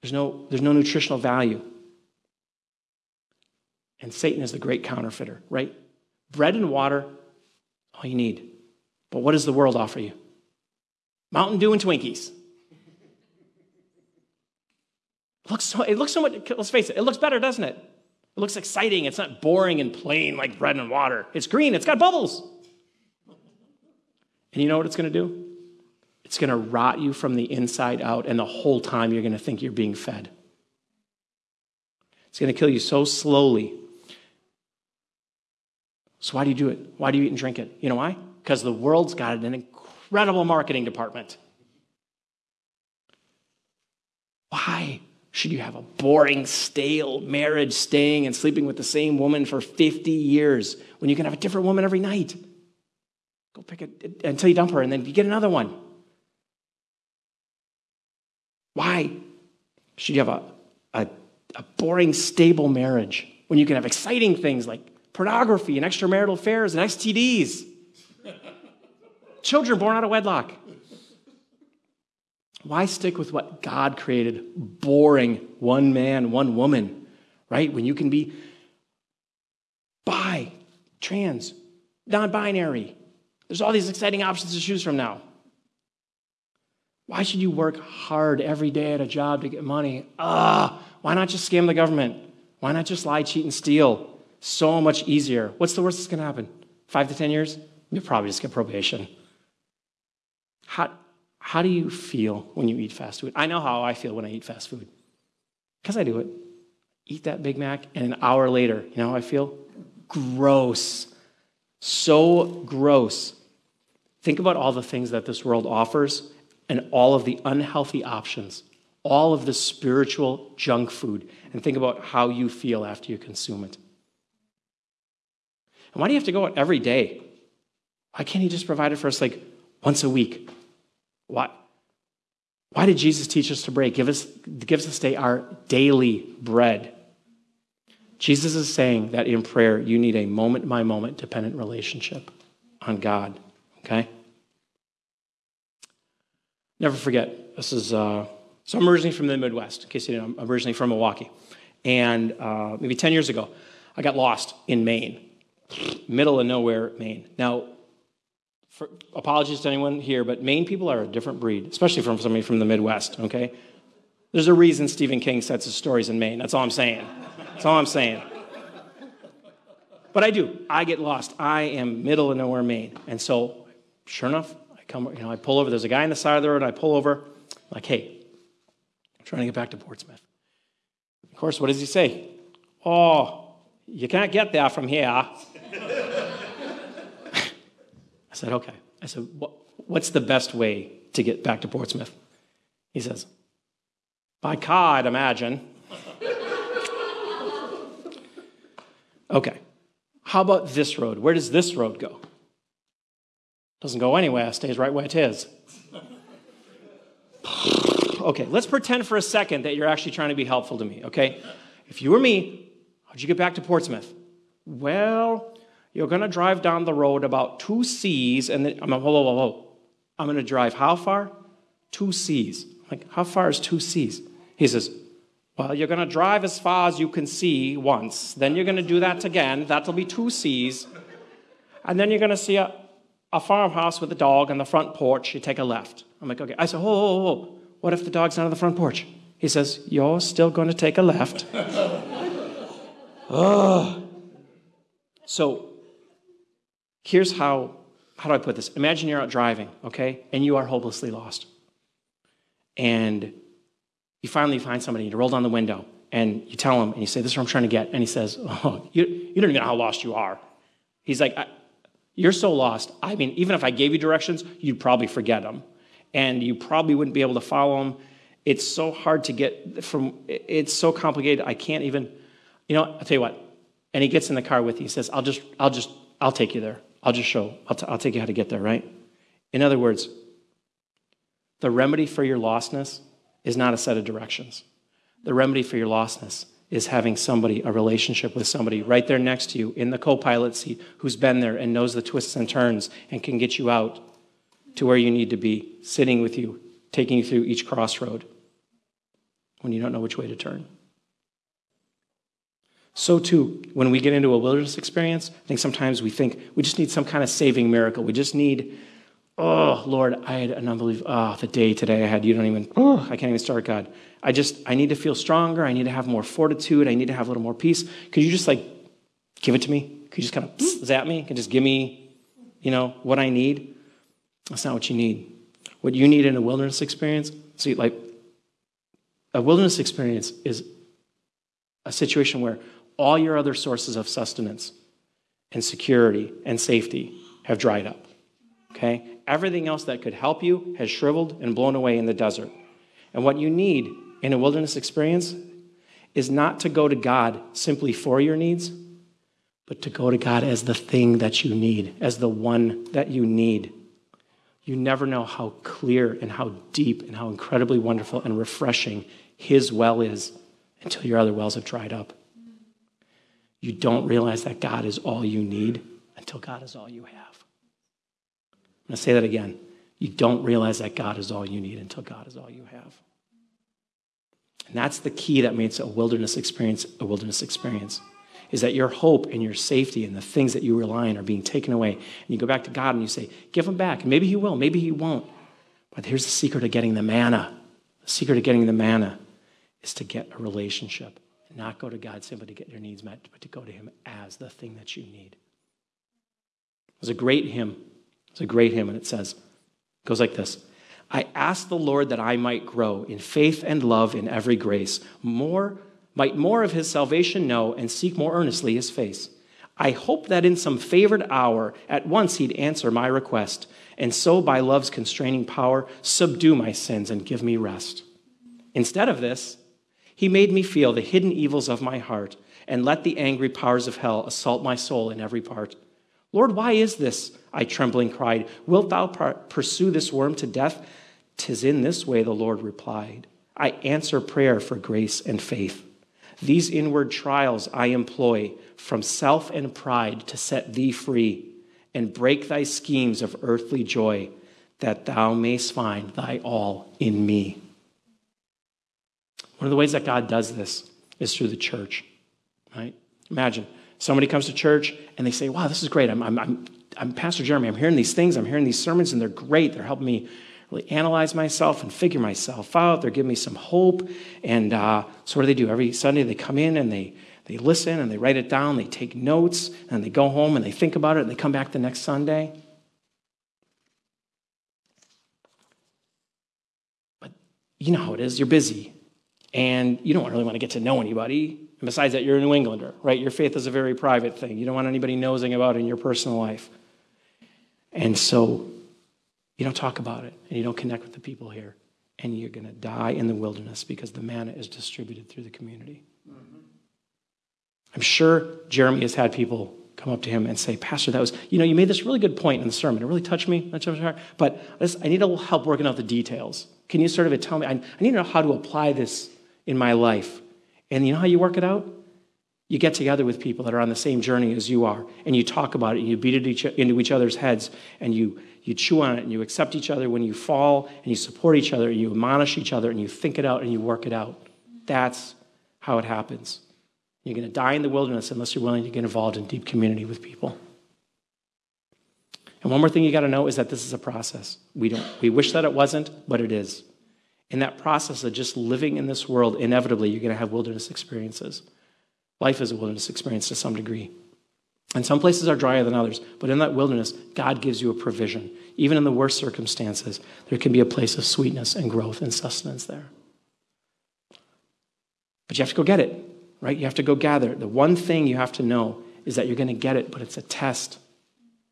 There's no, there's no nutritional value. And Satan is the great counterfeiter, right? Bread and water, all you need. But what does the world offer you? Mountain Dew and Twinkies. It looks so, it looks so much, let's face it, it looks better, doesn't it? It looks exciting. It's not boring and plain like bread and water. It's green, it's got bubbles. And you know what it's going to do? It's going to rot you from the inside out, and the whole time you're going to think you're being fed. It's going to kill you so slowly so why do you do it? Why do you eat and drink it? You know why? Because the world's got an incredible marketing department. Why should you have a boring, stale marriage staying and sleeping with the same woman for 50 years when you can have a different woman every night? Go pick it until you dump her and then you get another one. Why should you have a, a, a boring, stable marriage when you can have exciting things like pornography and extramarital affairs and STDs. Children born out of wedlock. Why stick with what God created? Boring, one man, one woman, right? When you can be bi, trans, non binary, There's all these exciting options to choose from now. Why should you work hard every day at a job to get money? Ah, why not just scam the government? Why not just lie, cheat, and steal? So much easier. What's the worst that's going to happen? Five to 10 years? You'll probably just get probation. How, how do you feel when you eat fast food? I know how I feel when I eat fast food because I do it. Eat that Big Mac, and an hour later, you know how I feel? Gross. So gross. Think about all the things that this world offers and all of the unhealthy options, all of the spiritual junk food, and think about how you feel after you consume it. Why do you have to go out every day? Why can't he just provide it for us like once a week? Why? Why did Jesus teach us to pray? Give us, give us day our daily bread. Jesus is saying that in prayer, you need a moment by moment dependent relationship on God. Okay? Never forget, this is, uh, so I'm originally from the Midwest, in case you didn't know, I'm originally from Milwaukee. And uh, maybe 10 years ago, I got lost in Maine, middle of nowhere, Maine. Now, for, apologies to anyone here, but Maine people are a different breed, especially from somebody from the Midwest, okay? There's a reason Stephen King sets his stories in Maine. That's all I'm saying. That's all I'm saying. But I do. I get lost. I am middle of nowhere, Maine. And so, sure enough, I come, you know, I pull over. There's a guy on the side of the road. I pull over. I'm like, hey, I'm trying to get back to Portsmouth. Of course, what does he say? Oh, you can't get there from here. Said, okay. I said, what's the best way to get back to Portsmouth? He says, by car, I'd imagine. okay. How about this road? Where does this road go? Doesn't go anywhere, stays right where it is. okay, let's pretend for a second that you're actually trying to be helpful to me, okay? If you were me, how'd you get back to Portsmouth? Well, you're going to drive down the road about two C's, and then I'm like, whoa, whoa, whoa, whoa. I'm going to drive how far? Two C's. I'm like, how far is two C's? He says, well, you're going to drive as far as you can see once. Then you're going to do that again. That'll be two C's. And then you're going to see a, a farmhouse with a dog on the front porch. You take a left. I'm like, okay. I said, whoa, whoa, whoa. What if the dog's not on the front porch? He says, you're still going to take a left. oh. So Here's how, how do I put this? Imagine you're out driving, okay, and you are hopelessly lost. And you finally find somebody, you roll down the window, and you tell him, and you say, This is what I'm trying to get. And he says, Oh, you, you don't even know how lost you are. He's like, You're so lost. I mean, even if I gave you directions, you'd probably forget them. And you probably wouldn't be able to follow them. It's so hard to get from, it's so complicated. I can't even, you know, I'll tell you what. And he gets in the car with you. He says, I'll just, I'll just, I'll take you there. I'll just show, I'll, t- I'll take you how to get there, right? In other words, the remedy for your lostness is not a set of directions. The remedy for your lostness is having somebody, a relationship with somebody right there next to you in the co pilot seat who's been there and knows the twists and turns and can get you out to where you need to be, sitting with you, taking you through each crossroad when you don't know which way to turn. So, too, when we get into a wilderness experience, I think sometimes we think we just need some kind of saving miracle. We just need, oh, Lord, I had an unbelievable, oh, the day today I had, you don't even, oh, I can't even start, God. I just, I need to feel stronger. I need to have more fortitude. I need to have a little more peace. Could you just like give it to me? Could you just kind of zap me? Could just give me, you know, what I need? That's not what you need. What you need in a wilderness experience, see, like, a wilderness experience is a situation where all your other sources of sustenance and security and safety have dried up. Okay? Everything else that could help you has shriveled and blown away in the desert. And what you need in a wilderness experience is not to go to God simply for your needs, but to go to God as the thing that you need, as the one that you need. You never know how clear and how deep and how incredibly wonderful and refreshing His well is until your other wells have dried up. You don't realize that God is all you need until God is all you have. I'm going to say that again. You don't realize that God is all you need until God is all you have. And that's the key that makes a wilderness experience a wilderness experience. is that your hope and your safety and the things that you rely on are being taken away. And you go back to God and you say, Give them back. Maybe He will, maybe He won't. But here's the secret of getting the manna. The secret of getting the manna is to get a relationship. Not go to God simply to get your needs met, but to go to Him as the thing that you need. There's a great hymn. It's a great hymn, and it says, it goes like this I ask the Lord that I might grow in faith and love in every grace, more, might more of his salvation know, and seek more earnestly his face. I hope that in some favored hour at once he'd answer my request, and so by love's constraining power subdue my sins and give me rest. Instead of this, he made me feel the hidden evils of my heart and let the angry powers of hell assault my soul in every part. Lord, why is this? I trembling cried. Wilt thou pursue this worm to death? Tis in this way, the Lord replied. I answer prayer for grace and faith. These inward trials I employ from self and pride to set thee free and break thy schemes of earthly joy, that thou mayst find thy all in me. One of the ways that God does this is through the church, right? Imagine somebody comes to church and they say, Wow, this is great. I'm, I'm, I'm, I'm Pastor Jeremy. I'm hearing these things, I'm hearing these sermons, and they're great. They're helping me really analyze myself and figure myself out. They're giving me some hope. And uh, so, what do they do? Every Sunday, they come in and they, they listen and they write it down, they take notes, and they go home and they think about it, and they come back the next Sunday. But you know how it is. You're busy, and you don't really want to get to know anybody. And besides that, you're a New Englander, right? Your faith is a very private thing. You don't want anybody nosing about in your personal life. And so you don't talk about it and you don't connect with the people here. And you're going to die in the wilderness because the manna is distributed through the community. Mm-hmm. I'm sure Jeremy has had people come up to him and say, Pastor, that was, you know, you made this really good point in the sermon. It really touched me. But I need a little help working out the details. Can you sort of tell me? I need to know how to apply this in my life. And you know how you work it out? You get together with people that are on the same journey as you are, and you talk about it, and you beat it each, into each other's heads, and you, you chew on it, and you accept each other when you fall, and you support each other, and you admonish each other, and you think it out, and you work it out. That's how it happens. You're going to die in the wilderness unless you're willing to get involved in deep community with people. And one more thing you got to know is that this is a process. We, don't, we wish that it wasn't, but it is. In that process of just living in this world, inevitably you're going to have wilderness experiences. Life is a wilderness experience to some degree. And some places are drier than others, but in that wilderness, God gives you a provision. Even in the worst circumstances, there can be a place of sweetness and growth and sustenance there. But you have to go get it, right? You have to go gather it. The one thing you have to know is that you're going to get it, but it's a test.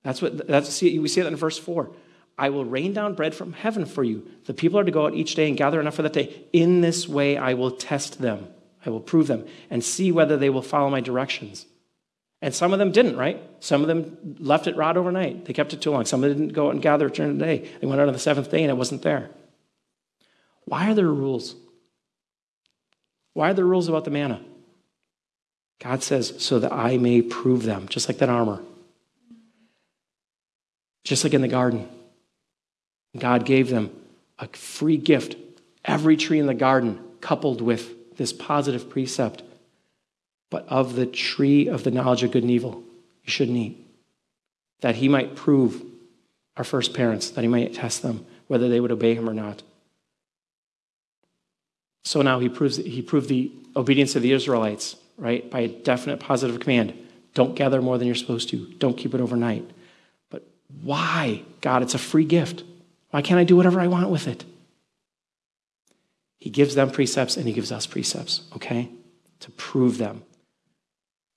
That's what that's see we see that in verse 4. I will rain down bread from heaven for you. The people are to go out each day and gather enough for that day. In this way, I will test them. I will prove them and see whether they will follow my directions. And some of them didn't, right? Some of them left it rot overnight. They kept it too long. Some of them didn't go out and gather it during the day. They went out on the seventh day and it wasn't there. Why are there rules? Why are there rules about the manna? God says, so that I may prove them, just like that armor. Just like in the garden. God gave them a free gift, every tree in the garden, coupled with this positive precept. But of the tree of the knowledge of good and evil, you shouldn't eat. That he might prove our first parents, that he might test them, whether they would obey him or not. So now he proves he proved the obedience of the Israelites, right, by a definite positive command. Don't gather more than you're supposed to. Don't keep it overnight. But why? God, it's a free gift. Why can't I do whatever I want with it? He gives them precepts and he gives us precepts, okay? To prove them.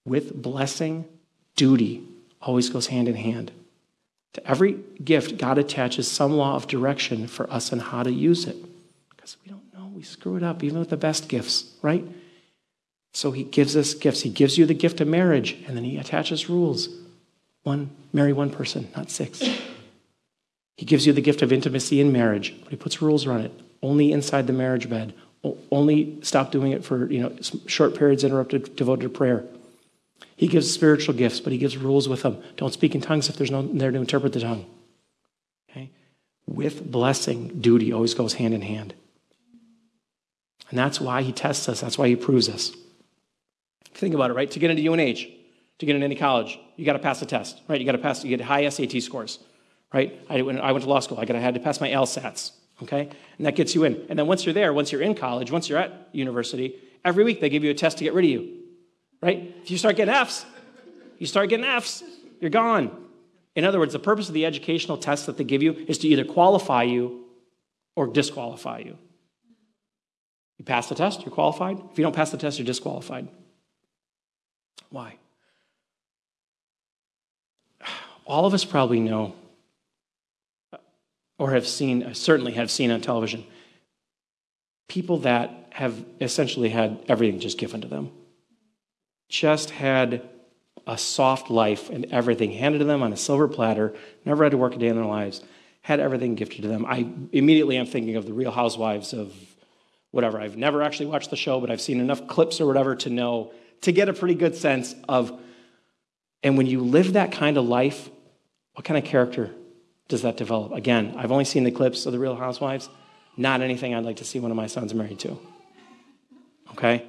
With blessing, duty always goes hand in hand. To every gift, God attaches some law of direction for us on how to use it. Because we don't know, we screw it up, even with the best gifts, right? So he gives us gifts. He gives you the gift of marriage, and then he attaches rules. One, marry one person, not six. He gives you the gift of intimacy in marriage, but he puts rules around it. Only inside the marriage bed. Only stop doing it for you know short periods interrupted devoted to prayer. He gives spiritual gifts, but he gives rules with them. Don't speak in tongues if there's no there to interpret the tongue. Okay? With blessing, duty always goes hand in hand. And that's why he tests us. That's why he proves us. Think about it, right? To get into UNH, to get into any college, you got to pass a test, right? You got to pass, you get high SAT scores, right? I, when I went to law school, I, got, I had to pass my LSATs, okay? And that gets you in. And then once you're there, once you're in college, once you're at university, every week they give you a test to get rid of you, right? If you start getting Fs, you start getting Fs, you're gone. In other words, the purpose of the educational test that they give you is to either qualify you or disqualify you. You pass the test, you're qualified. If you don't pass the test, you're disqualified. Why? All of us probably know or have seen, certainly have seen on television, people that have essentially had everything just given to them. Just had a soft life and everything handed to them on a silver platter, never had to work a day in their lives, had everything gifted to them. I immediately am thinking of the Real Housewives of whatever. I've never actually watched the show, but I've seen enough clips or whatever to know, to get a pretty good sense of. And when you live that kind of life, what kind of character does that develop? Again, I've only seen the clips of the Real Housewives, not anything I'd like to see one of my sons married to. Okay?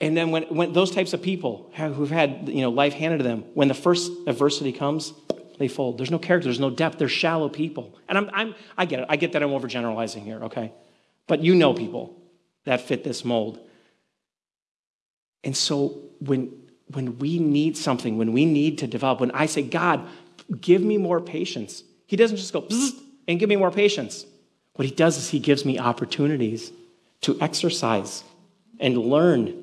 And then when, when those types of people have, who've had you know, life handed to them, when the first adversity comes, they fold. There's no character, there's no depth. They're shallow people. And I'm, I'm, I get it. I get that I'm overgeneralizing here, okay? But you know people that fit this mold. And so when, when we need something, when we need to develop, when I say, God, give me more patience, He doesn't just go and give me more patience. What He does is He gives me opportunities to exercise and learn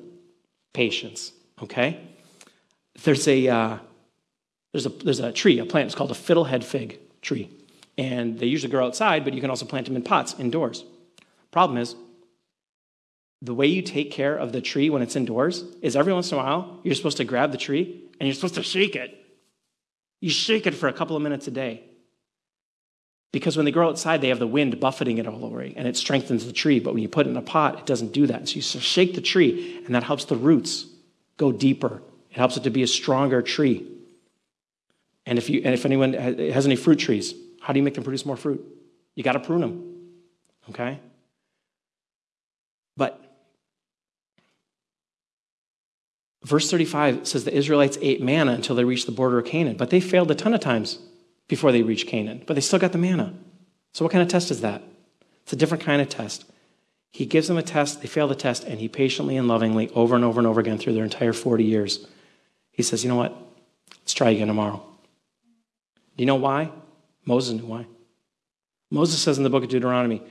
patience, okay? There's a, uh, there's, a, there's a tree, a plant, it's called a fiddlehead fig tree. And they usually grow outside, but you can also plant them in pots indoors. Problem is, the way you take care of the tree when it's indoors is every once in a while, you're supposed to grab the tree and you're supposed to shake it. You shake it for a couple of minutes a day. Because when they grow outside, they have the wind buffeting it all over, and it strengthens the tree. But when you put it in a pot, it doesn't do that. So you shake the tree, and that helps the roots go deeper. It helps it to be a stronger tree. And if, you, and if anyone has any fruit trees, how do you make them produce more fruit? You got to prune them. Okay? But verse 35 says the Israelites ate manna until they reached the border of Canaan, but they failed a ton of times before they reached Canaan, but they still got the manna. So, what kind of test is that? It's a different kind of test. He gives them a test, they fail the test, and he patiently and lovingly, over and over and over again through their entire 40 years, he says, You know what? Let's try again tomorrow. Do you know why? Moses knew why. Moses says in the book of Deuteronomy,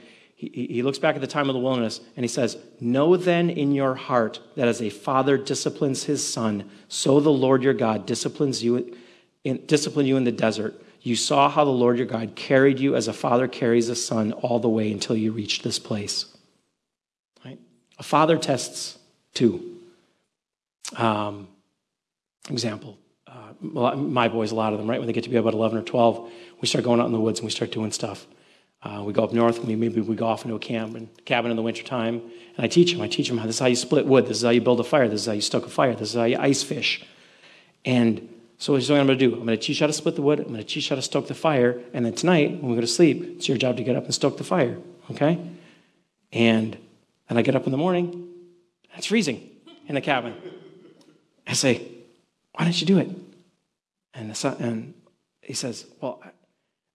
he, he looks back at the time of the wilderness and he says, Know then in your heart that as a father disciplines his son, so the Lord your God disciplines you in, discipline you in the desert you saw how the Lord your God carried you as a father carries a son all the way until you reached this place. Right? A father tests too. Um, example, uh, my boys, a lot of them, right? When they get to be about 11 or 12, we start going out in the woods and we start doing stuff. Uh, we go up north, we, maybe we go off into a camp and cabin in the wintertime, and I teach them. I teach them how this is how you split wood. This is how you build a fire. This is how you stoke a fire. This is how you ice fish. And so here's what I'm going to do. I'm going to teach you how to split the wood. I'm going to teach you how to stoke the fire. And then tonight, when we go to sleep, it's your job to get up and stoke the fire. Okay? And then I get up in the morning. It's freezing in the cabin. I say, why didn't you do it? And, son, and he says, well,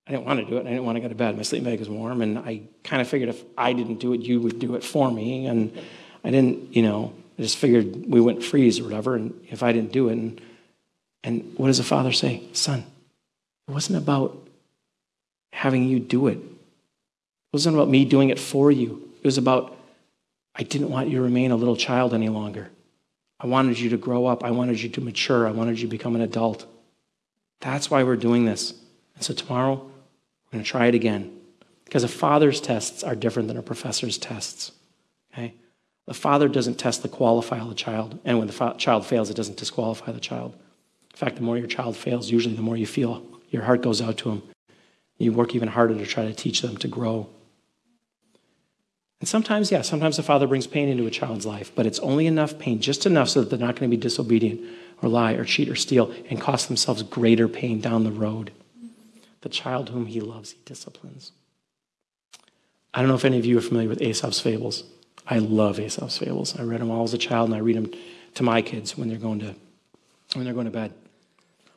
I didn't want to do it. I didn't want to go to bed. My sleeping bag was warm. And I kind of figured if I didn't do it, you would do it for me. And I didn't, you know, I just figured we wouldn't freeze or whatever. And if I didn't do it, and and what does the father say? Son, it wasn't about having you do it. It wasn't about me doing it for you. It was about, I didn't want you to remain a little child any longer. I wanted you to grow up. I wanted you to mature. I wanted you to become an adult. That's why we're doing this. And so tomorrow, we're going to try it again. Because a father's tests are different than a professor's tests. Okay? The father doesn't test the qualify of the child. And when the child fails, it doesn't disqualify the child. In fact, the more your child fails, usually the more you feel your heart goes out to them. You work even harder to try to teach them to grow. And sometimes, yeah, sometimes the father brings pain into a child's life, but it's only enough pain, just enough so that they're not going to be disobedient or lie or cheat or steal and cost themselves greater pain down the road. The child whom he loves, he disciplines. I don't know if any of you are familiar with Aesop's fables. I love Aesop's fables. I read them all as a child, and I read them to my kids when they're going to when they're going to bed.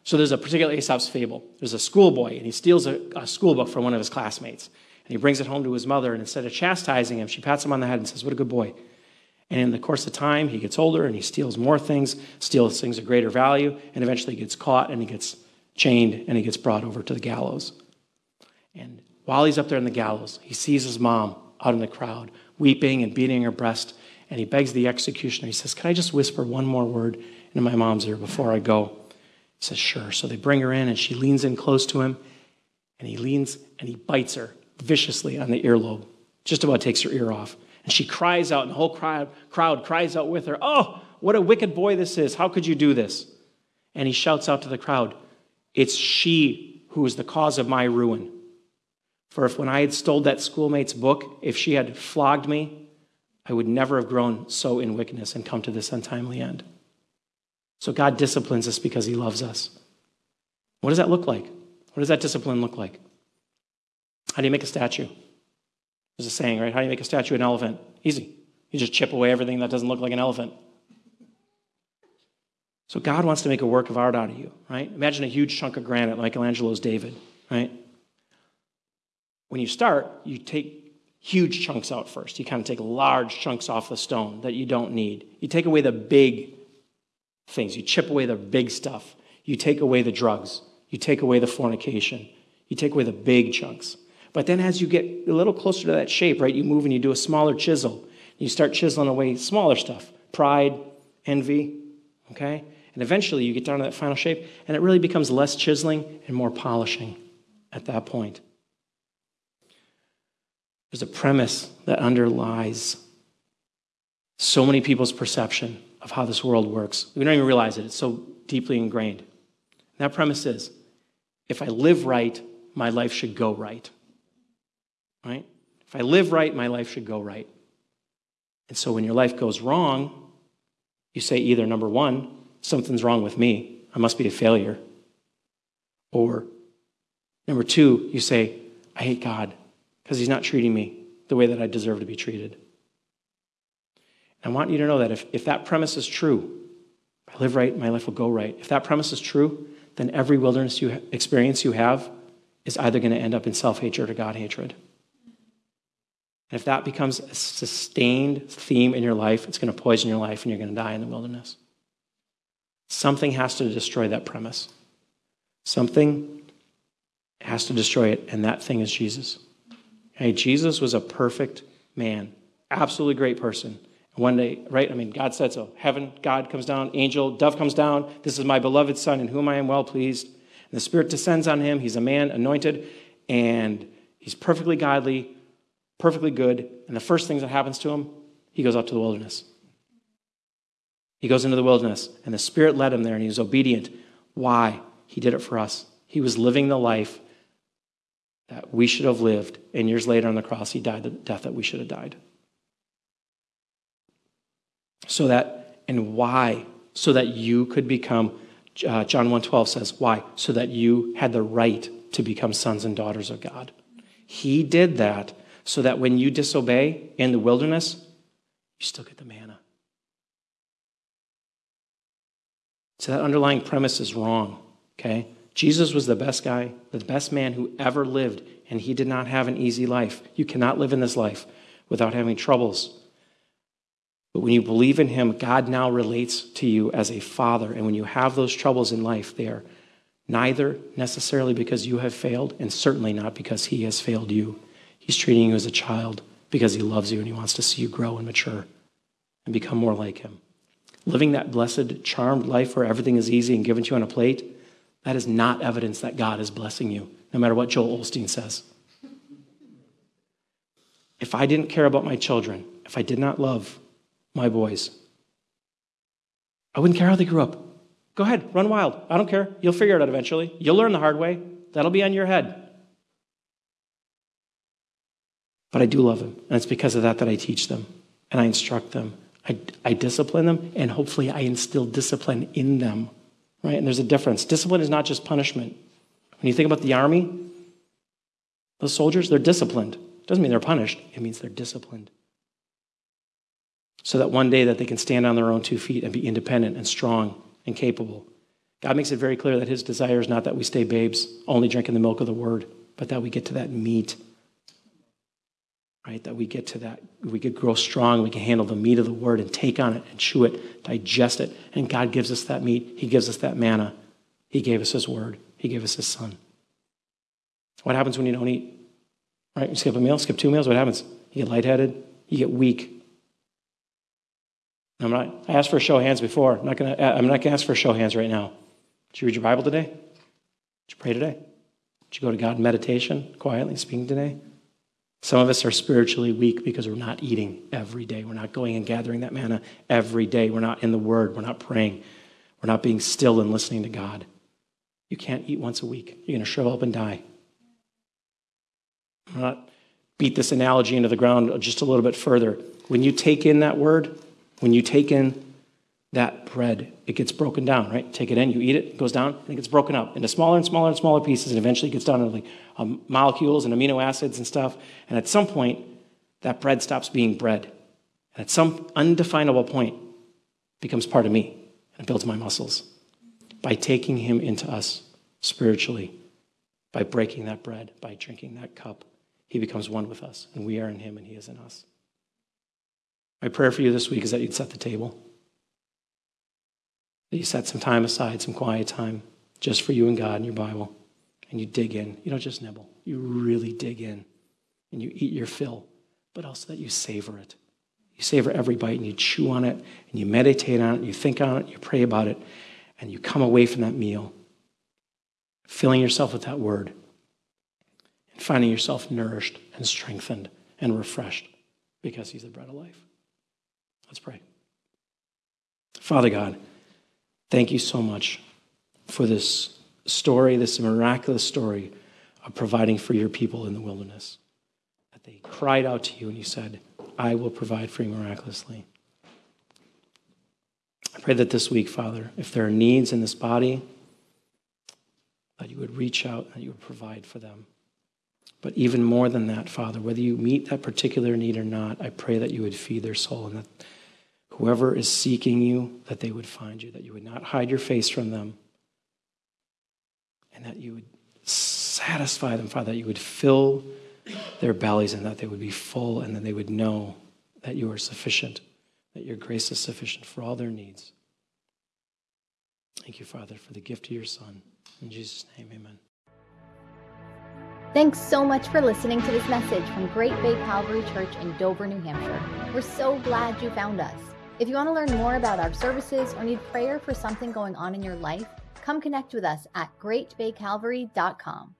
So there's a particular Aesop's fable. There's a schoolboy, and he steals a, a school book from one of his classmates, and he brings it home to his mother. And instead of chastising him, she pats him on the head and says, "What a good boy." And in the course of time, he gets older and he steals more things, steals things of greater value, and eventually gets caught and he gets chained and he gets brought over to the gallows. And while he's up there in the gallows, he sees his mom out in the crowd, weeping and beating her breast. And he begs the executioner, he says, Can I just whisper one more word into my mom's ear before I go? He says, Sure. So they bring her in, and she leans in close to him, and he leans and he bites her viciously on the earlobe, just about takes her ear off. And she cries out, and the whole crowd, crowd cries out with her, Oh, what a wicked boy this is. How could you do this? And he shouts out to the crowd, It's she who is the cause of my ruin. For if when I had stole that schoolmate's book, if she had flogged me, I would never have grown so in wickedness and come to this untimely end. So God disciplines us because he loves us. What does that look like? What does that discipline look like? How do you make a statue? There's a saying, right? How do you make a statue an elephant? Easy. You just chip away everything that doesn't look like an elephant. So God wants to make a work of art out of you, right? Imagine a huge chunk of granite, Michelangelo's David, right? When you start, you take huge chunks out first. You kind of take large chunks off the stone that you don't need. You take away the big things. You chip away the big stuff. You take away the drugs. You take away the fornication. You take away the big chunks. But then as you get a little closer to that shape, right, you move and you do a smaller chisel. You start chiseling away smaller stuff pride, envy, okay? And eventually you get down to that final shape, and it really becomes less chiseling and more polishing at that point. There's a premise that underlies so many people's perception of how this world works. We don't even realize it, it's so deeply ingrained. And that premise is if I live right, my life should go right. Right? If I live right, my life should go right. And so when your life goes wrong, you say either number one, something's wrong with me, I must be a failure. Or number two, you say, I hate God because he's not treating me the way that I deserve to be treated. And I want you to know that if, if that premise is true, I live right, my life will go right. If that premise is true, then every wilderness you experience you have is either going to end up in self hatred or God hatred. And if that becomes a sustained theme in your life, it's going to poison your life and you're going to die in the wilderness. Something has to destroy that premise. Something has to destroy it, and that thing is Jesus. Okay, Jesus was a perfect man, absolutely great person. One day, right? I mean, God said so. Heaven, God comes down, angel, dove comes down. This is my beloved Son in whom I am well pleased. And the Spirit descends on him. He's a man anointed, and he's perfectly godly, perfectly good. And the first thing that happens to him, he goes out to the wilderness. He goes into the wilderness, and the Spirit led him there, and he was obedient. Why? He did it for us. He was living the life that we should have lived. And years later on the cross, he died the death that we should have died. So that, and why? So that you could become, uh, John 1.12 says, why? So that you had the right to become sons and daughters of God. He did that so that when you disobey in the wilderness, you still get the manna. So that underlying premise is wrong, okay? Jesus was the best guy, the best man who ever lived, and he did not have an easy life. You cannot live in this life without having troubles. But when you believe in him, God now relates to you as a father. And when you have those troubles in life, they are neither necessarily because you have failed, and certainly not because he has failed you. He's treating you as a child because he loves you and he wants to see you grow and mature and become more like him. Living that blessed, charmed life where everything is easy and given to you on a plate that is not evidence that God is blessing you, no matter what Joel Osteen says. If I didn't care about my children, if I did not love my boys, I wouldn't care how they grew up. Go ahead, run wild. I don't care. You'll figure it out eventually. You'll learn the hard way. That'll be on your head. But I do love them, and it's because of that that I teach them and I instruct them. I, I discipline them, and hopefully I instill discipline in them right? And there's a difference. Discipline is not just punishment. When you think about the army, those soldiers, they're disciplined. It doesn't mean they're punished, it means they're disciplined. so that one day that they can stand on their own two feet and be independent and strong and capable. God makes it very clear that his desire is not that we stay babes, only drinking the milk of the word, but that we get to that meat. Right? That we get to that, we could grow strong, we can handle the meat of the word and take on it and chew it, digest it. And God gives us that meat. He gives us that manna. He gave us his word. He gave us his son. What happens when you don't eat? Right? You skip a meal, skip two meals, what happens? You get lightheaded, you get weak. I'm not, I asked for a show of hands before. I'm not going to I'm not going to ask for a show of hands right now. Did you read your Bible today? Did you pray today? Did you go to God in meditation, quietly speaking today? Some of us are spiritually weak because we're not eating every day. We're not going and gathering that manna every day. We're not in the Word. We're not praying. We're not being still and listening to God. You can't eat once a week. You're going to shrivel up and die. I'm not beat this analogy into the ground just a little bit further. When you take in that word, when you take in that bread, it gets broken down, right? Take it in, you eat it, goes down, and it gets broken up into smaller and smaller and smaller pieces, and eventually gets down to like um, molecules and amino acids and stuff. And at some point, that bread stops being bread. And at some undefinable point, becomes part of me and builds my muscles. By taking him into us spiritually, by breaking that bread, by drinking that cup, he becomes one with us, and we are in him, and he is in us. My prayer for you this week is that you'd set the table. That you set some time aside, some quiet time, just for you and God and your Bible, and you dig in. You don't just nibble, you really dig in, and you eat your fill, but also that you savor it. You savor every bite, and you chew on it, and you meditate on it, you think on it, you pray about it, and you come away from that meal filling yourself with that word and finding yourself nourished and strengthened and refreshed because he's the bread of life. Let's pray. Father God, thank you so much for this story, this miraculous story of providing for your people in the wilderness. That they cried out to you and you said, I will provide for you miraculously. I pray that this week, Father, if there are needs in this body, that you would reach out and you would provide for them. But even more than that, Father, whether you meet that particular need or not, I pray that you would feed their soul and that whoever is seeking you, that they would find you, that you would not hide your face from them, and that you would satisfy them, Father, that you would fill their bellies and that they would be full and that they would know that you are sufficient, that your grace is sufficient for all their needs. Thank you, Father, for the gift of your Son. In Jesus' name, amen. Thanks so much for listening to this message from Great Bay Calvary Church in Dover, New Hampshire. We're so glad you found us. If you want to learn more about our services or need prayer for something going on in your life, come connect with us at greatbaycalvary.com.